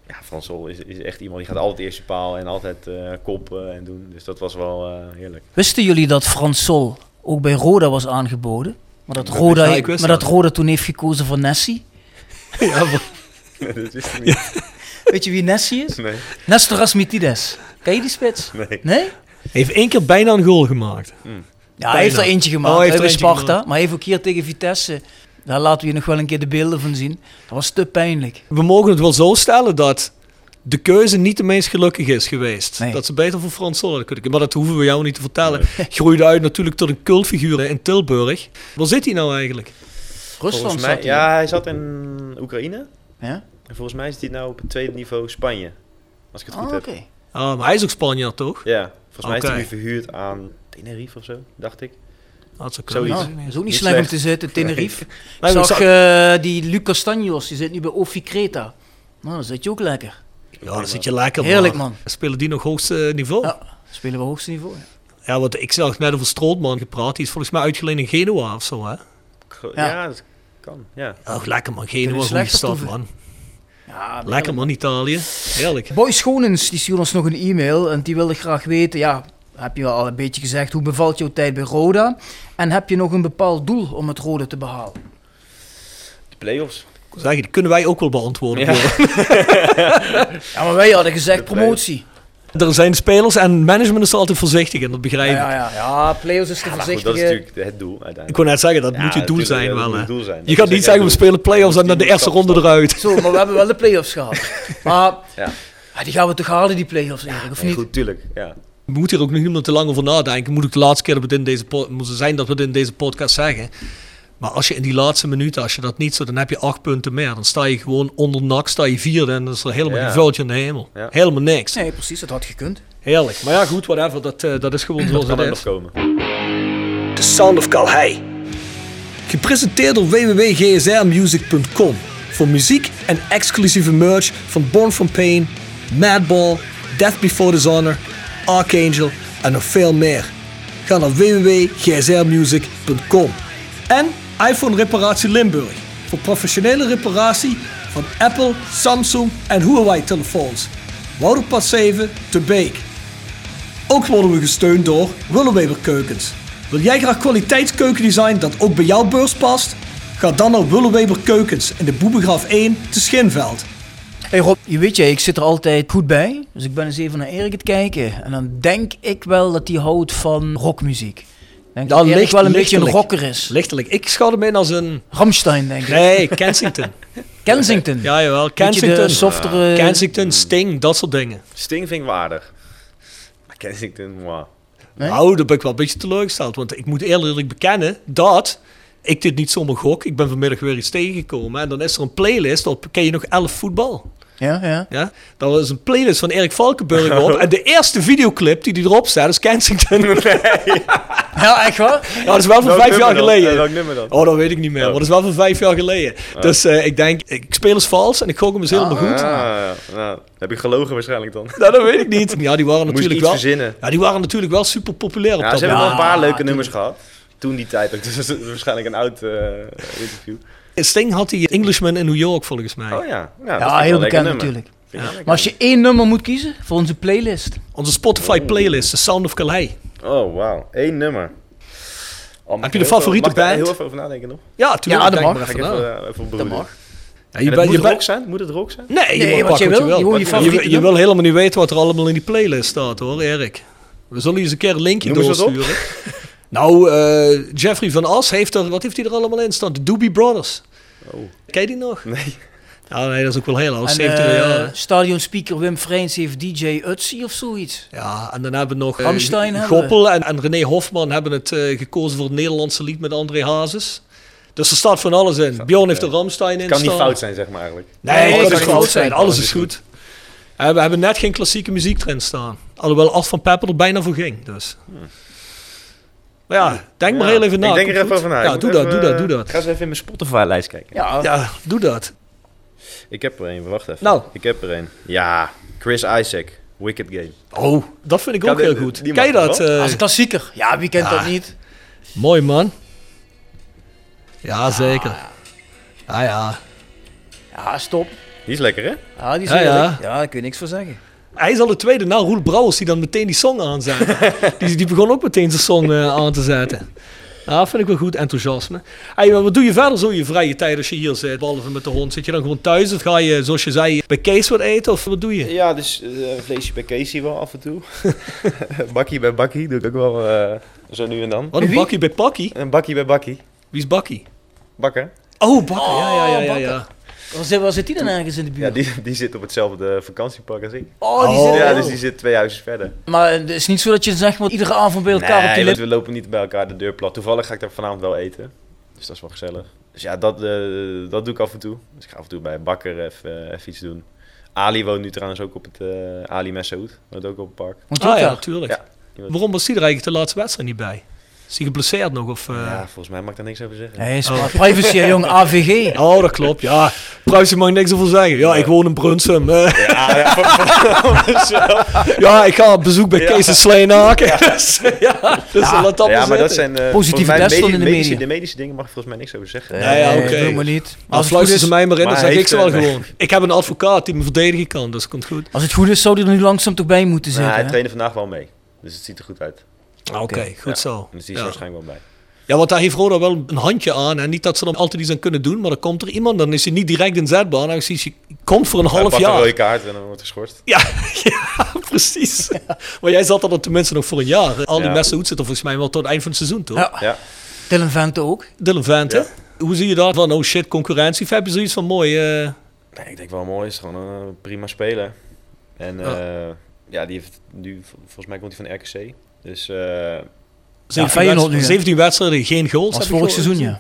ja, Van Sol is, is echt iemand die gaat altijd eerste paal en altijd eh koppen en doen. Dus dat was wel eh, heerlijk. Wisten jullie dat Frans Sol ook bij Roda was aangeboden? Maar dat, Ja, Roda, maar dat. Roda toen heeft gekozen voor Nessie. ja, maar- dat wist ik niet. Weet je wie Nessie is? Nee. Nestor Rasmitides. Ken je die spits? Nee. Nee? Hij heeft één keer bijna een goal gemaakt. Ja, hij heeft er eentje gemaakt Oh, hij heeft uit er bij eentje Sparta. gemaakt. Maar hij heeft ook hier tegen Vitesse. Daar laten we je nog wel een keer de beelden van zien. Dat was te pijnlijk. We mogen het wel zo stellen dat de keuze niet de meest gelukkig is geweest. Nee. Dat ze beter voor Frans hadden kunnen kiezen. Maar dat hoeven we jou niet te vertellen. Groeide uit natuurlijk tot een cultfiguur in Tilburg. Waar zit hij nou eigenlijk? Rusland Volgens mij, zat hij. ja, hij zat in Oekraïne. Ja? En volgens mij zit hij nou op het tweede niveau Spanje. Als ik het goed Oh, oké. heb. Ah, maar hij is ook Spanjaard, toch? Ja, volgens mij is hij Oké. nu verhuurd aan Tenerife of zo, dacht ik. Dat zou kunnen. Zoiets. Nou, dat is ook niet, Niet slecht om te zitten, Tenerife. Ik zag eh, die Lucas Tanjos, die zit nu bij Ofi Creta. Nou, dan zit je ook lekker. Ja, dan zit je lekker. Heerlijk, maar man. Spelen die nog hoogste niveau? Ja, spelen we hoogste niveau. ja. Ja, want ik zag net over Strootman gepraat. Die is volgens mij uitgeleend in Genoa of zo, hè? Ja. Ja, dat kan. Ja. Oh, lekker man. Genoa, goede stad, man. Ja, Lekker man, Italië. Heerlijk. Boy Schonens, die stuurde ons nog een e-mail en die wilde graag weten, ja, heb je wel al een beetje gezegd, hoe bevalt jouw tijd bij Roda? En heb je nog een bepaald doel om het Roda te behalen? De play-offs. Ik zeg je, die kunnen wij ook wel beantwoorden. Ja. Ja, maar wij hadden gezegd promotie. Er zijn spelers en management is er altijd voorzichtig in, dat begrijp ik. ja, ja, ja play-offs is Maar goed, dat is natuurlijk het doel Ik uiteindelijk. kon net zeggen, dat Ja, moet je doel zijn wel. moet hè. het doel zijn. Je Dat gaat is niet zeggen, we spelen play-offs en dan de eerste ronde eruit. Zo, maar we hebben wel de play-offs gehad. Maar Ja. ja, die gaan we toch halen, die play-offs, Erik, of niet? goed, tuurlijk. Ja. We moeten hier ook nog niet te lang over nadenken. Moet ook de laatste keer dat we het in deze po- moet zijn dat we het in deze podcast zeggen. Maar als je in die laatste minuten, als je dat niet zo, dan heb je acht punten meer. Dan sta je gewoon onder nak, sta je vierde en dan is er helemaal Ja. geen vuiltje in de hemel. Ja. Helemaal niks. Nee, precies, dat had gekund. Heerlijk. Maar ja, goed, whatever. Dat, eh, dat is gewoon zoals Dat kan het is. komen. The Sound of Calhei. Gepresenteerd door www.gsrmusic.com voor muziek en exclusieve merch van Born From Pain, Madball, Death Before Dishonor, Archangel en nog veel meer. Ga naar www.gsrmusic.com. En iPhone Reparatie Limburg voor professionele reparatie van Apple, Samsung en Huawei telefoons. Wouderpad 7 te Beek. Ook worden we gesteund door Willeweber Keukens. Wil jij graag kwaliteitskeukendesign dat ook bij jouw beurs past? Ga dan naar Willeweber Keukens in de Boebegraaf 1 te Schinveld. Hey Rob, je weet je, ik zit er altijd goed bij. Dus ik ben eens even naar Erik het kijken. En dan denk ik wel dat hij houdt van rockmuziek. Denk dat licht- wel een beetje een rocker is. Lichtelijk. Ik schat hem in als een... Ramstein, denk ik. Nee, Kensington. Kensington. ja, jawel. Kensington. softere... Kensington, Sting, dat soort dingen. Sting vind ik wel aardig. Maar Kensington, wow. Nee? Nou, daar ben ik wel een beetje teleurgesteld. Want ik moet eerlijk bekennen dat ik dit niet zomaar gok. Ik ben vanmiddag weer iets tegengekomen. En dan is er een playlist op, ken je nog 11 voetbal? Ja, ja. Ja? Daar was een playlist van Erik Valkenburg op. En de eerste videoclip die die erop staat is Kensington. Ja, echt waar? Ja, dat is wel van Welk vijf jaar dan? geleden. Welk nummer dan? Oh, dat weet ik niet meer. Maar dat is wel van vijf jaar geleden. Dus eh, ik denk, ik speel eens vals en ik gok hem eens helemaal goed. Ah, ja. nou, heb ik gelogen waarschijnlijk dan. Nou, dat weet ik niet. Ja, die waren natuurlijk wel. verzinnen. Ja, die waren natuurlijk wel super populair op Ja, dat ze hebben wel een paar leuke nummers gehad. Toen die tijd. Dus dat is waarschijnlijk een oud eh, interview. Sting had die Englishman in New York volgens mij. Oh ja. Ja, heel bekend natuurlijk. Maar als je één nummer moet kiezen voor onze playlist. Onze Spotify playlist, The Sound of Calais. Oh, wauw. Eén nummer. Oh, Heb je de favoriete mag ik daar band? heel even over nadenken nog? Ja, tuurlijk. Ja, dat mag. even eh, even Dat mag. Ja, je bent- moet je het rock zijn? Moet het rock zijn? Nee, je Nee, mag wat je wil. je Je, je wil helemaal niet weten wat er allemaal in die playlist staat hoor, Erik. We zullen je eens een keer een linkje Noem doorsturen. nou, eh, Jeffrey van As heeft er, wat heeft hij er allemaal in staan? De Doobie Brothers. Oh. Ken je die nog? Nee. Ja, nee, dat is ook wel heel oud, En 70 eh, jaar. stadionspeaker Wim Vreens heeft DJ Utsi of zoiets. Ja, en dan hebben we nog eh, hebben we. Goppel en, en René Hofman hebben het eh, gekozen voor het Nederlandse lied met André Hazes. Dus er staat van alles in. Bjorn heeft er Ramstein in Kan niet staan. fout zijn, zeg maar eigenlijk. Nee, Nee, dat kan niet fout zijn. Alles is goed. We hebben net geen klassieke muziek erin staan. Alhoewel Art van Pepper er bijna voor ging. Dus. Maar ja, denk maar heel even na. Ik denk er even goed. over na. Ja, doe dat, doe dat, doe eh, dat. Ga eens even in mijn Spotify-lijst kijken. Ja, Ja, doe dat. Ik heb er een, wacht even. Nou. Ik heb er een. Ja, Chris Isaac, Wicked Game. Oh, dat vind ik Ja, ook heel goed. Ken je dat? eh, als een klassieker. Ja, wie kent Ja. dat niet? mooi man. Ja, zeker. Ah ja. Ja, stop. Die is lekker, hè? Ja, die is Ja, ja. heerlijk. Ja, daar kun je niks voor zeggen. Hij is al de tweede na Roel Brouwers die dan meteen die song aanzet. die, die begon ook meteen zijn song eh, aan te zetten. Ja, vind ik wel goed, enthousiasme. Hey, maar wat doe je verder zo in je vrije tijd als je hier zit, behalve met de hond? Zit je dan gewoon thuis of ga je, zoals je zei, bij Kees wat eten of wat doe je? Ja, dus eh, vleesje bij Casey wel af en toe. bakkie bij bakkie doe ik ook wel eh, zo nu en dan. Wat een bakkie bij Pakkie? Een bakkie bij bakkie. Wie is Bakkie? Bakker. Oh, Bakker, ja, ja, ja, ja. Ja. Waar zit, waar zit die dan ergens in de Ja, buurt? die, die zit op hetzelfde vakantiepark als ik. Oh, die Oh. zit Ja, dus ook. die zit twee huizen verder. Maar het is niet zo dat je zeg maar iedere avond bij elkaar op Nee, die want lip... we lopen niet bij elkaar de deur plat. Toevallig ga ik daar vanavond wel eten. Dus dat is wel gezellig. Dus ja, dat, eh, dat doe ik af en toe. Dus ik ga af en toe bij Bakker even, even iets doen. Ali woont nu trouwens ook op het eh, Ali Messoud. Woont ook op het park. Want Ah ja, natuurlijk. Ja, die Waarom was die er eigenlijk de laatste wedstrijd niet bij? Is hij geblesseerd nog? Of, eh? Ja, volgens mij mag ik daar niks over zeggen. Nee, is privacy, jong. AVG. Oh, dat klopt. Ja, Pruisen mag niks over zeggen. Ja, ik woon in Brunsum. eh. Ja, ja, voor- voor- ja, ik ga op bezoek bij Ja. Kees en Sleenaken. Ja, dus, ja, dus laat dat ja, maar maar dat zijn... eh, Positieve medi- in de media. De medische dingen mag ik volgens mij niks over zeggen. Ja, ja, Nee, oké. maar niet. Als het goed fluisteren ze is, mij maar in, dan Maar zeg hij ik ze wel eh, gewoon. Ik heb een advocaat die me verdedigen kan, dus dat komt goed. als het goed is, zou die er nu langzaam toch bij moeten Nou, zitten. hij trainde vandaag wel mee. Dus het ziet er goed uit. Oké, goed Ja. zo. Dus die is Ja. er waarschijnlijk wel bij. Ja, want daar heeft Roda wel een handje aan. En niet dat ze er altijd iets aan kunnen doen, maar dan komt er iemand, dan is hij niet direct inzetbaar. Dan is hij, komt voor een Hij half pakt een rode jaar. kaart en dan wordt hij geschorst. Ja, ja, precies. Maar jij zat er dan tenminste nog voor een jaar. Al die Ja. messen zitten volgens mij wel tot het eind van het seizoen, toch? Ja. Ja. Dylan Vente ook. Dylan Vente. Ja. Hoe zie je dat? Van, oh shit, concurrentie. Of heb je zoiets van mooi... eh, Nee, ik denk wel mooi. is gewoon een prima speler. En Ja. ja, ja die heeft nu, volgens mij komt hij van RKC. Dus eh, 17, Feyenoord nu, hè? 17 wedstrijden, geen goals. Als vorig seizoen, ja.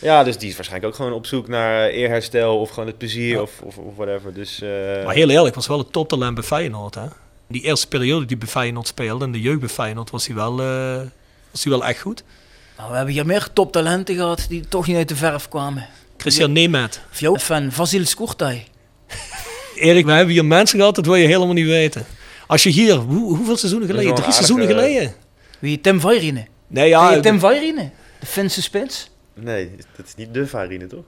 ja, dus die is waarschijnlijk ook gewoon op zoek naar eerherstel of gewoon het plezier Ja. of, of, of whatever. Dus eh, Maar heel eerlijk, was wel een toptalent bij Feyenoord. Hè? Die eerste periode die bij Feyenoord speelde, in de jeugd bij Feyenoord, was hij wel, eh, was hij wel echt goed. Nou, we hebben hier meer toptalenten gehad die toch niet uit de verf kwamen. Christian Nemet. Of jouw fan, Vasil Skurtaj. Erik, we hebben hier mensen gehad, dat wil je helemaal niet weten. Als je hier, hoe, hoeveel seizoenen geleden? Drie seizoenen geleden? Wie? Tim Vairine. Nee, Ja, je Tim Vairine? De Finse spits? nee, dat is niet de Farine, toch?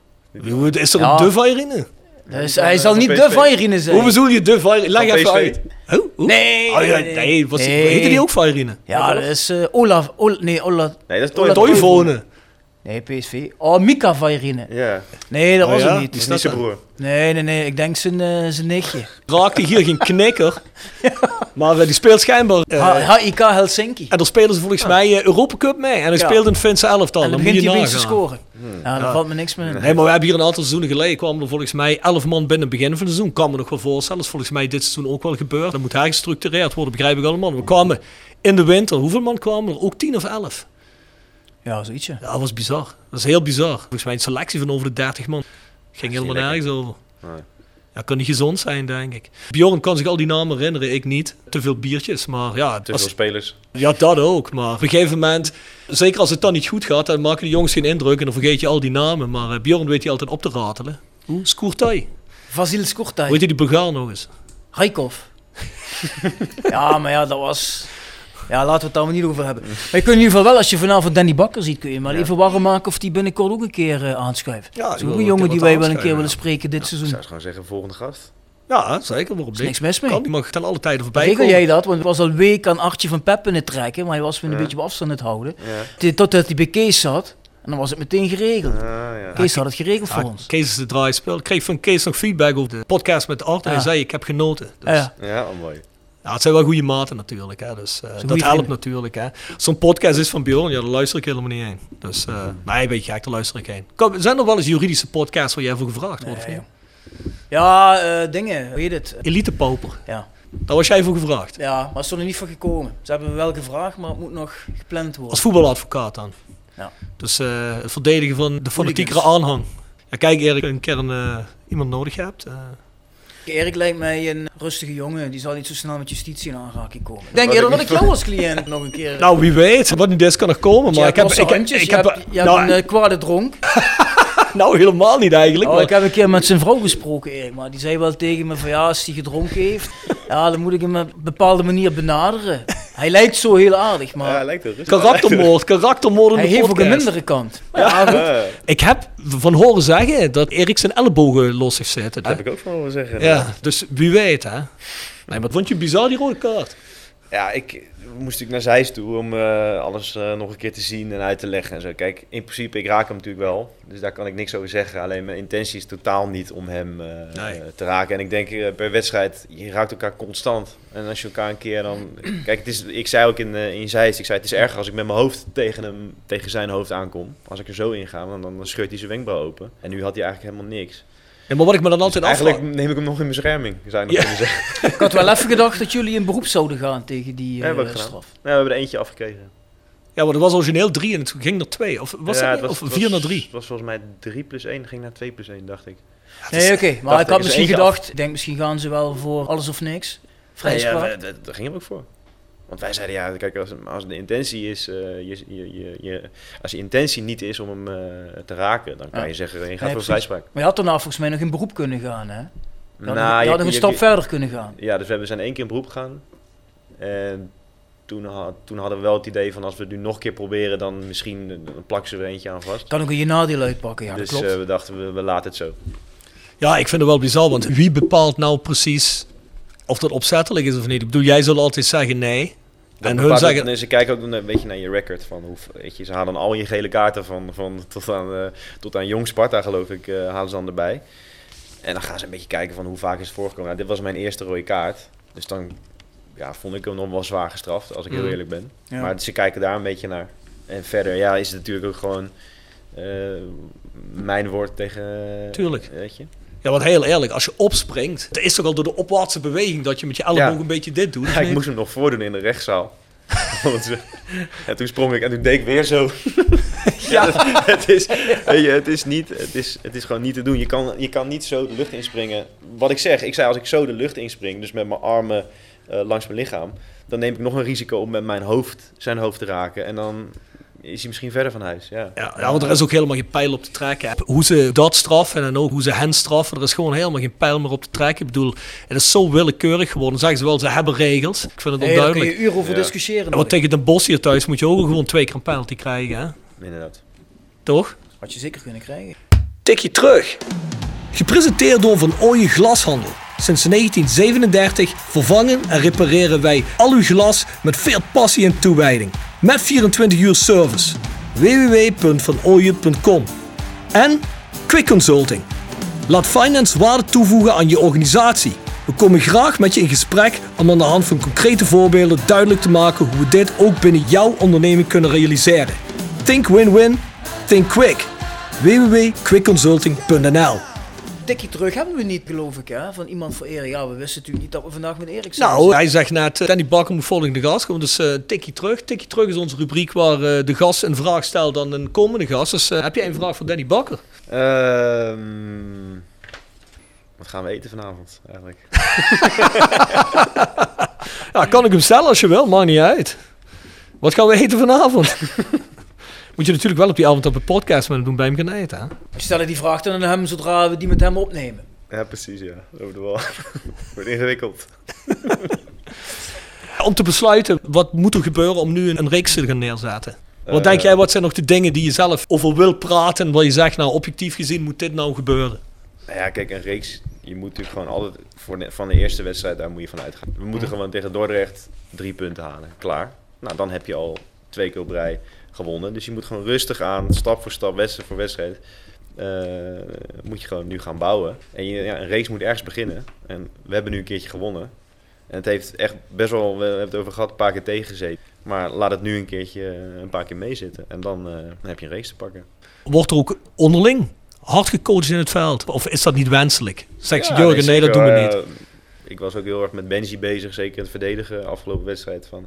Hoe- Is er Ja. een de Vairine? Dus hij zal niet de. Vairine zijn. Hoe bedoel je de Vairine? Leg even PSV. uit. Hoe? Hoe? Nee, Oh, ja, nee, nee, was, nee. heette die ook Vairine? Ja, dat is eh, Olaf. Ol, nee, Olaf. Nee, dat is Ola Toy. Toivonen. Nee, PSV. Oh, Mika Vairine. Ja, Nee, dat Oh, was ja? hem niet. die is dat niet zijn dan? broer. Nee, nee, nee. Ik denk zijn, eh, zijn nichtje. Raakte hier geen knikker. Maar eh, die speelt schijnbaar. eh, H- HIK Helsinki. en dan spelen ze volgens mij eh, Europa Cup mee. En hij Ja. speelde in het Finse elftal. En Dan dan begint hij te scoren. Ja, daar valt me niks meer in. Nee, maar we hebben hier een aantal seizoenen geleden kwamen er volgens mij 11 man binnen het begin van het seizoen. Kan me nog wel voorstellen. Dat is volgens mij dit seizoen ook wel gebeurd. Dat moet hergestructureerd worden, begrijp ik allemaal. We kwamen in de winter, hoeveel man kwamen er? Ook 10 of 11. Ja, zoiets. ja. Dat was bizar. Dat is heel bizar. Volgens mij een selectie van over de 30 man. Ging helemaal nergens over. Nee. Ja, kan niet gezond zijn, denk ik. Bjorn kan zich al die namen herinneren, ik niet. Te veel biertjes, maar ja. Te als- veel spelers. ja, dat ook. Maar op een gegeven moment, zeker als het dan niet goed gaat, dan maken de jongens geen indruk en dan vergeet je al die namen. Maar eh, Bjorn weet je altijd op te ratelen. Hoe? Skoertai. Vasil Hoe Skurtaj. heet die Bulgaar nog eens? Haikov. ja, maar ja, dat was... Ja, laten we het daar maar niet over hebben. Maar je kunt in ieder geval wel, als je vanavond Danny Bakker ziet, kun je maar even warm maken of die binnenkort ook een keer eh, aanschuift. Ja, dat is ik ook een een jongen die wij wel een keer willen spreken dit Ik seizoen. zou gewoon zeggen, volgende gast. Ja, zeker. Waarom Er niks mis mee. Kan, die mag ten alle tijden voorbij Regel komen. jij dat? Want het was al week aan Artje van Peppen het trekken, maar hij was weer een Ja. beetje op afstand aan het houden. Totdat hij bij Kees zat, en dan was het meteen geregeld. Ah, ja. Kees had het geregeld voor Ja, ons. Kees is de draaispel. Ik kreeg van Kees nog feedback over de podcast met Art. En Ja. hij zei, ik heb genoten. Dus, Ja, ja. ja, oh, mooi. Ja, het zijn wel goede maten natuurlijk. Hè. Dus, eh, dat helpt vrienden. natuurlijk. Hè. Zo'n podcast is van Bjorn, ja, daar luister ik helemaal niet heen. Dus eh nee, weet je, gek, daar luister ik heen. Kom, zijn er wel eens juridische podcasts waar jij voor gevraagd wordt? Nee? Ja, eh, dingen, hoe heet het? Elite Pauper, Ja. daar was jij voor gevraagd. ja, maar het is er niet van gekomen. Ze hebben me wel gevraagd, maar het moet nog gepland worden. Als voetbaladvocaat dan. Ja. Dus het verdedigen van de fanatiekere aanhang. Ja, kijk, Erik, een keer een, iemand nodig hebt. Erik lijkt mij een rustige jongen, die zal niet zo snel met justitie in aanraking komen. Ik denk eerder dat ik jou als cliënt nog een keer... nou, wie weet. Wat niet is, kan nog komen. Maar ik heb, ik, handjes, ik je heb, hebt, je hebt nou, een eh, kwade dronk. nou, helemaal niet eigenlijk. Oh, maar- ik heb een keer met zijn vrouw gesproken, Erik, maar die zei wel tegen me van ja, als hij gedronken heeft, ja, dan moet ik hem op een bepaalde manier benaderen. Hij lijkt zo heel aardig, maar Ja, hij lijkt rustig. Karaktermoord, karaktermoord in hij de heeft ook een mindere kant. Maar ja, goed. Ja, Ik heb van horen zeggen dat Erik zijn ellebogen los heeft zitten. dat heb ik ook van horen zeggen. Ja, dus wie weet hè. Nee, maar vond je bizar die rode kaart? Ja, ik moest natuurlijk naar Zeist toe om eh, alles eh, nog een keer te zien en uit te leggen en zo. Kijk, in principe, ik raak hem natuurlijk wel. Dus daar kan ik niks over zeggen. Alleen mijn intentie is totaal niet om hem eh, Nee. te raken. En ik denk per wedstrijd, je raakt elkaar constant. En als je elkaar een keer dan... Kijk, het is, ik zei ook in, in Zeist, ik zei het is erger als ik met mijn hoofd tegen, hem, tegen zijn hoofd aankom. Als ik er zo in ga, dan, dan scheurt hij zijn wenkbrauw open. En nu had hij eigenlijk helemaal niks. Ja, maar wat ik me dan altijd Dus eigenlijk afvraag... neem ik hem nog in bescherming, zou je nog Ja. kunnen zeggen. Ik had wel even gedacht dat jullie in beroep zouden gaan tegen die eh, gedaan. straf. Ja, we hebben er eentje afgekregen. Ja, maar dat was origineel drie en het ging er twee. Of was Ja, het was- Of vier was- naar drie? Het was volgens mij 3 plus 1, ging naar 2 plus 1, dacht ik. Nee, oké, maar ik had is misschien gedacht, ik denk misschien gaan ze wel voor alles of niks. Vrijspraak. Nee, ja, daar gingen we ook voor. Want wij zeiden, ja, kijk, als, als de intentie is, eh, je, je, je, je- als je intentie niet is om hem eh, te raken, dan kan Ja. je zeggen, je gaat Nee, voor vrijspraak. Maar je had daarna volgens mij nog in beroep kunnen gaan, hè? Je had, Nou, je had nog een je- stap je- verder kunnen gaan. Ja, dus we hebben- zijn één keer in beroep gegaan. En toen, had, toen hadden we wel het idee van, als we het nu nog een keer proberen, dan misschien eh, dan plakken ze er eentje aan vast. Kan ook in je nadeel uitpakken, ja, dus klopt. eh, we dachten, we, we laten het zo. Ja, ik vind het wel bizar, want wie bepaalt nou precies of dat opzettelijk is of niet? Ik bedoel, jij zal altijd zeggen nee. Dat en hun zeggen... ze kijken ook een beetje naar je record. Van hoe, weet je, ze halen dan al je gele kaarten van, van tot, aan, eh, tot aan Jong Sparta, geloof ik, eh, halen ze dan erbij. En dan gaan ze een beetje kijken van hoe vaak is het voorgekomen. Nou, dit was mijn eerste rode kaart. Dus dan ja, vond ik hem nog wel zwaar gestraft, als ik heel Mm. eerlijk ben. Ja. Maar ze kijken daar een beetje naar. En verder ja, is het natuurlijk ook gewoon eh, mijn woord tegen... Tuurlijk. Weet je? Ja, want heel eerlijk, als je opspringt, het is toch al door de opwaartse beweging dat je met je elleboog Ja. een beetje dit doet. Ja, ik moest hem nog voordoen in de rechtszaal. Ze- en toen sprong ik en toen deed ik weer zo. ja, het, het is, weet je, het, is niet, het, is, het is gewoon niet te doen. Je kan, je kan niet zo de lucht inspringen. Wat ik zeg, ik zei als ik zo de lucht inspring, dus met mijn armen eh, langs mijn lichaam, dan neem ik nog een risico om met mijn hoofd zijn hoofd te raken. En dan is hij misschien verder van huis. Ja, Ja, ja, want er is ook helemaal geen pijl op te trekken. Hoe ze dat straffen en ook hoe ze hen straffen, er is gewoon helemaal geen pijl meer op te trekken. Ik bedoel, het is zo willekeurig geworden. Zeggen ze wel, ze hebben regels. Ik vind het Nee, daar kun onduidelijk. je uren over Ja. discussiëren. Want tegen Den Bosch hier thuis moet je ook gewoon twee keer een penalty krijgen, hè? inderdaad. Toch? Had je zeker kunnen krijgen. Tikje terug. Gepresenteerd door Van Ooyen Glashandel. Sinds 1937 vervangen en repareren wij al uw glas met veel passie en toewijding. Met 24 uur service. www.vanooyen.com En Quick Consulting. Laat finance waarde toevoegen aan je organisatie. We komen graag met je in gesprek om aan de hand van concrete voorbeelden duidelijk te maken hoe we dit ook binnen jouw onderneming kunnen realiseren. Think win-win, think quick. www.quickconsulting.nl Tikje terug hebben we niet, geloof ik, hè? Van iemand voor Erik. Ja, we wisten natuurlijk niet dat we vandaag met Erik zouden Nou, hij zegt net, eh, Danny Bakker moet volgende gast komen. Dus eh tikkie terug. Tikkie terug is onze rubriek waar eh, de gast een vraag stelt aan een komende gast. Dus heb jij een vraag voor Danny Bakker? Ehm, wat gaan we eten vanavond eigenlijk? Ja, kan ik hem stellen als je wil, maakt niet uit. Wat gaan we eten vanavond? Moet je natuurlijk wel op die avond op een podcast met hem doen bij hem gaan eten. Hè? We stellen die vraag dan aan hem zodra we die met hem opnemen. Ja, precies, ja. Over de wal. Wordt ingewikkeld. Om te besluiten, wat moet er gebeuren om nu een, een reeks te gaan neerzetten? Wat Eh, denk jij, wat zijn nog de dingen die je zelf over wil praten... en waar je zegt, nou, objectief gezien moet dit nou gebeuren? Nou ja, kijk, een reeks, je moet natuurlijk gewoon altijd voor de, van de eerste wedstrijd, daar moet je van uitgaan. We moeten gewoon tegen Dordrecht drie punten halen. Klaar. Nou, dan heb je al twee keer op rij gewonnen. Dus je moet gewoon rustig aan, stap voor stap, wedstrijd voor wedstrijd, eh, moet je gewoon nu gaan bouwen. En je, ja, een reeks moet ergens beginnen. En we hebben nu een keertje gewonnen. En het heeft echt best wel, we hebben het over gehad, een paar keer tegengezeten. Maar laat het nu een keertje eh, een paar keer meezitten. En dan, eh, dan heb je een race te pakken. Wordt er ook onderling hard gecoacht in het veld? Of is dat niet wenselijk? Zegt Ja, Jurgen, nee, dat doen we niet. ik was ook heel erg met Benji bezig, zeker in het verdedigen afgelopen wedstrijd. Van,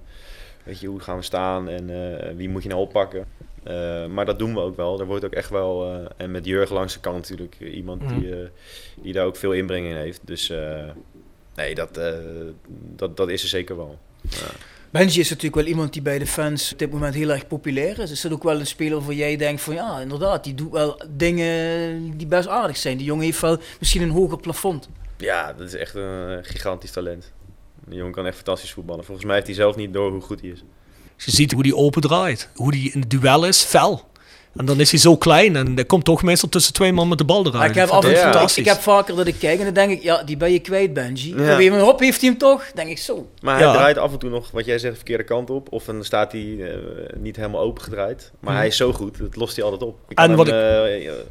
weet je, hoe gaan we staan en eh, wie moet je nou oppakken? Eh, maar dat doen we ook wel. Er wordt ook echt wel, eh, en met Jurgen langs de kant natuurlijk, iemand Mhm. die, eh, die daar ook veel inbreng in heeft. Dus nee, dat, dat, dat is er zeker wel. Ja. Benji is natuurlijk wel iemand die bij de fans op dit moment heel erg populair is. Is dat ook wel een speler waar jij denkt van ja, inderdaad, die doet wel dingen die best aardig zijn. Die jongen heeft wel misschien een hoger plafond. ja, dat is echt een gigantisch talent. Die jongen kan echt fantastisch voetballen. Volgens mij heeft hij zelf niet door hoe goed hij is. Je ziet hoe die open draait. Hoe die in het duel is, fel. En dan is hij zo klein en er komt toch meestal tussen twee man met de bal eruit. Ik heb, af en toe, ik ik, fantastisch. ik heb vaker dat ik kijk en dan denk ik, ja, die ben je kwijt, Benji. Ja. Op moment, hop, heeft hij hem toch? Denk ik zo. Maar hij Ja. draait af en toe nog, wat jij zegt, de verkeerde kant op. Of dan staat hij eh, niet helemaal open gedraaid. Maar Mhm. hij is zo goed, dat lost hij altijd op. Ik En kan wat hem eh, op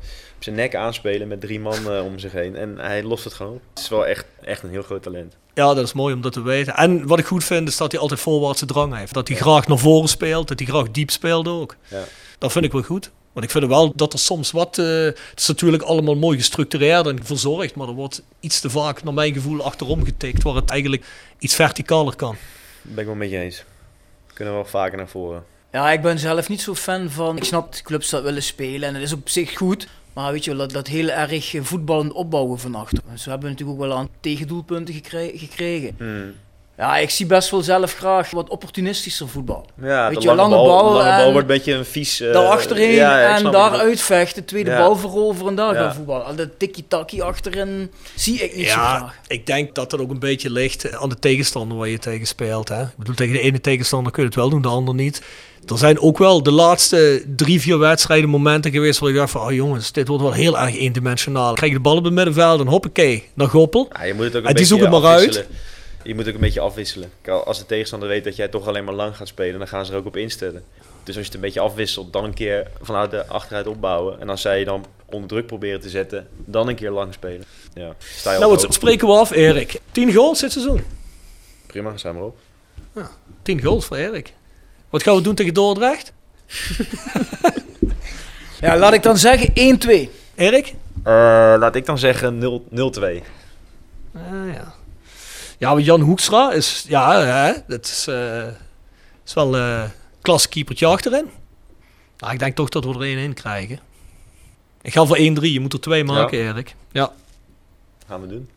zijn nek aanspelen met drie man eh, om zich heen. En hij lost het gewoon op. Het is wel echt, echt een heel groot talent. Ja, dat is mooi om dat te weten. En wat ik goed vind, is dat hij altijd voorwaartse drang heeft. Dat hij graag naar voren speelt, dat hij graag diep speelt ook. Ja. Dat vind ik wel goed. Want ik vind wel dat er soms wat... eh, het is natuurlijk allemaal mooi gestructureerd en verzorgd, maar er wordt iets te vaak, naar mijn gevoel, achterom getikt, waar het eigenlijk iets verticaler kan. Dat ben ik wel met je eens. Kunnen we wel vaker naar voren. Ja, ik ben zelf niet zo fan van. Ik snap dat clubs dat willen spelen en dat is op zich goed. Maar weet je wel, dat, dat heel erg eh, voetballend opbouwen van achter. En Zo hebben we natuurlijk ook wel aan tegendoelpunten gekre- gekregen. Hmm. Ja, ik zie best wel zelf graag wat opportunistischer voetbal. Ja, Weet de je, lange, lange bal, bal lange en bal wordt een beetje een vies... eh, daar achterheen ja, ja, ik en snap daar het. uitvechten, tweede Ja. bal veroveren en daar Ja. gaan voetballen. Al dat tikkie-takkie achterin zie ik niet zo Ja, graag. ik denk dat dat ook een beetje ligt aan de tegenstander waar je tegen speelt. Hè? Ik bedoel, tegen de ene tegenstander kun je het wel doen, de ander niet. Er zijn ook wel de laatste drie, vier wedstrijden momenten geweest waar ik dacht van, oh jongens, dit wordt wel heel erg eendimensionaal. Krijg je de bal op het middenveld en hoppakee, naar Goppel. Ja, je moet het ook een En die het maar uit. afwisselen. Je moet ook een beetje afwisselen. Als de tegenstander weet dat jij toch alleen maar lang gaat spelen, dan gaan ze er ook op instellen. Dus als je het een beetje afwisselt, dan een keer vanuit de achteruit opbouwen. En als zij je dan onder druk proberen te zetten, dan een keer lang spelen. Ja, Nou, wat spreken we af, Erik? 10 goals dit seizoen. Prima, zijn maar op. 10 goals voor Erik. Wat gaan we doen tegen Dordrecht? Ja, laat ik dan zeggen 1-2. Erik? Eh, laat ik dan zeggen 0 0-2. Ah, ja. Ja, maar Jan Hoekstra is, ja, hè, dat is, eh, is wel een klasse keepertje achterin. Nou, ik denk toch dat we er één in krijgen. Ik ga voor 1-3, je moet er twee maken, Erik. Ja. Gaan we doen.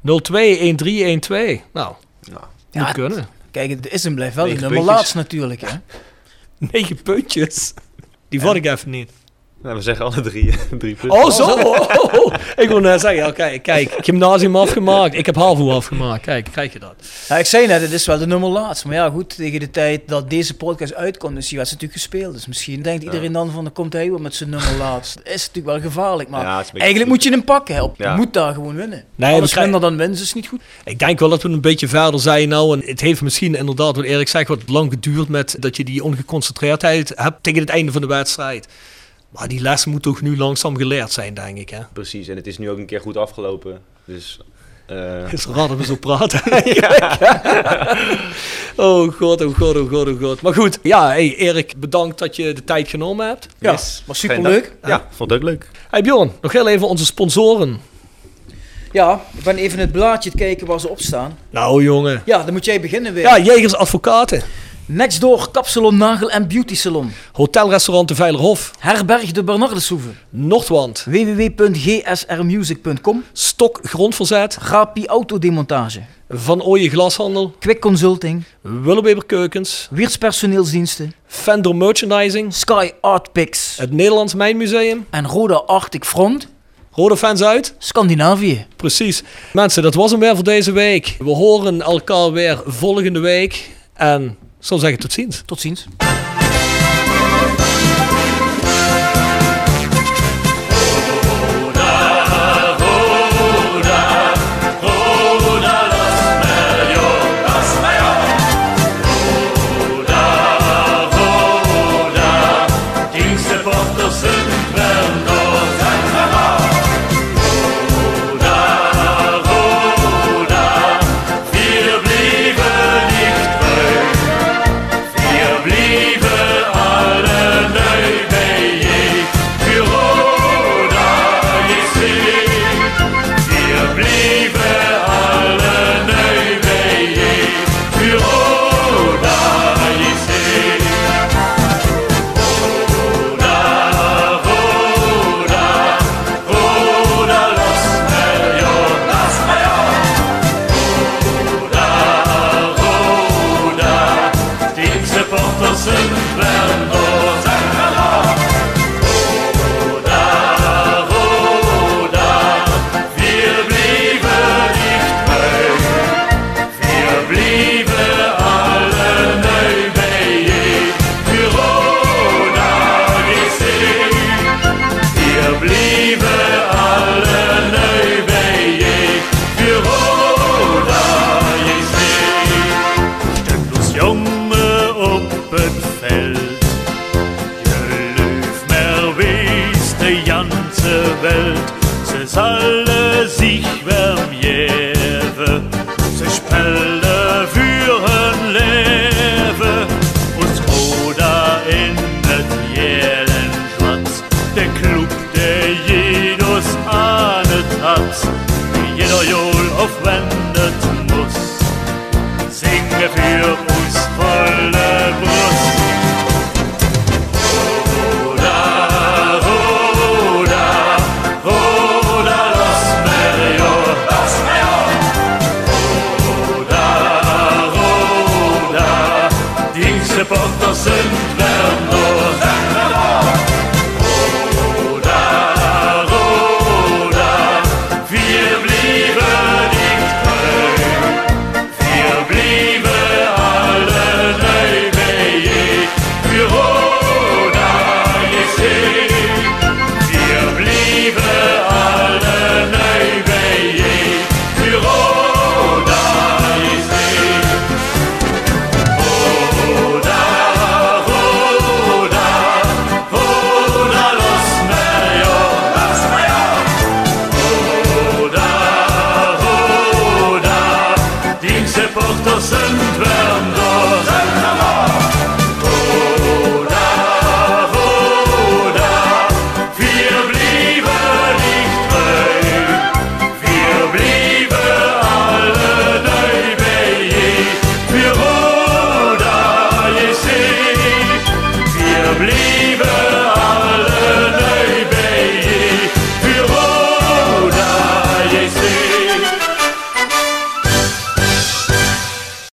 0-2, 1-3, 1-2. Nou, Nou, Ja, moet kunnen. Kijk, het is en blijft wel de Negen nummer laatst natuurlijk. Hè? 9 puntjes. Die vat ik even niet. Nou, we zeggen alle drie, drie punten. Oh, zo. Oh, oh, oh. Ik wil net zeggen, ja, kijk, kijk, gymnasium afgemaakt. Ik heb HAVO afgemaakt. Kijk, krijg je dat. Ja, ik zei net, het is wel de nummer laatst. Maar ja, goed, tegen de tijd dat deze podcast uitkomt, is die wedstrijd natuurlijk gespeeld. Dus misschien denkt iedereen dan van, dan komt hij weer met zijn nummer laatst. Dat is natuurlijk wel gevaarlijk. Maar Ja, eigenlijk moet je hem pakken. Ja. Je moet daar gewoon winnen. Nee, krijgen- minder dan winst is niet goed. Ik denk wel dat we een beetje verder zijn nou. En het heeft misschien inderdaad, wat Erik zegt, wat lang geduurd met dat je die ongeconcentreerdheid hebt tegen het einde van de wedstrijd. Maar die les moet toch nu langzaam geleerd zijn, denk ik. Hè? Precies, en het is nu ook een keer goed afgelopen. Dus... eh, Het is raar dat we zo praten. oh god, oh god, oh god, oh god. Maar goed, ja, hey, Erik, bedankt dat je de tijd genomen hebt. Ja, Yes. was superleuk. ja, vond het ook leuk. Hey Bjorn, nog heel even onze sponsoren. Ja, ik ben even het blaadje te kijken waar ze op staan. Nou jongen. Ja, dan moet jij beginnen weer. Ja, Jegers Advocaten. Nextdoor Kapsalon Nagel en Beauty Salon. Hotelrestaurant de Veilerhof. Herberg de Bernardeshoeve. Noordwand. www.gsrmusic.com. Stok Grondverzet. Rapi Autodemontage. Van Ooyen Glashandel. Quick Consulting. Willeweber Keukens. Wiers Personeelsdiensten. Fender Merchandising. Sky Art Picks. Het Nederlands Mijnmuseum. En Roda Arctic Front. Rode fans uit. Scandinavië. Precies. Mensen, dat was hem weer voor deze week. We horen elkaar weer volgende week. En zal zeggen tot ziens. Tot ziens.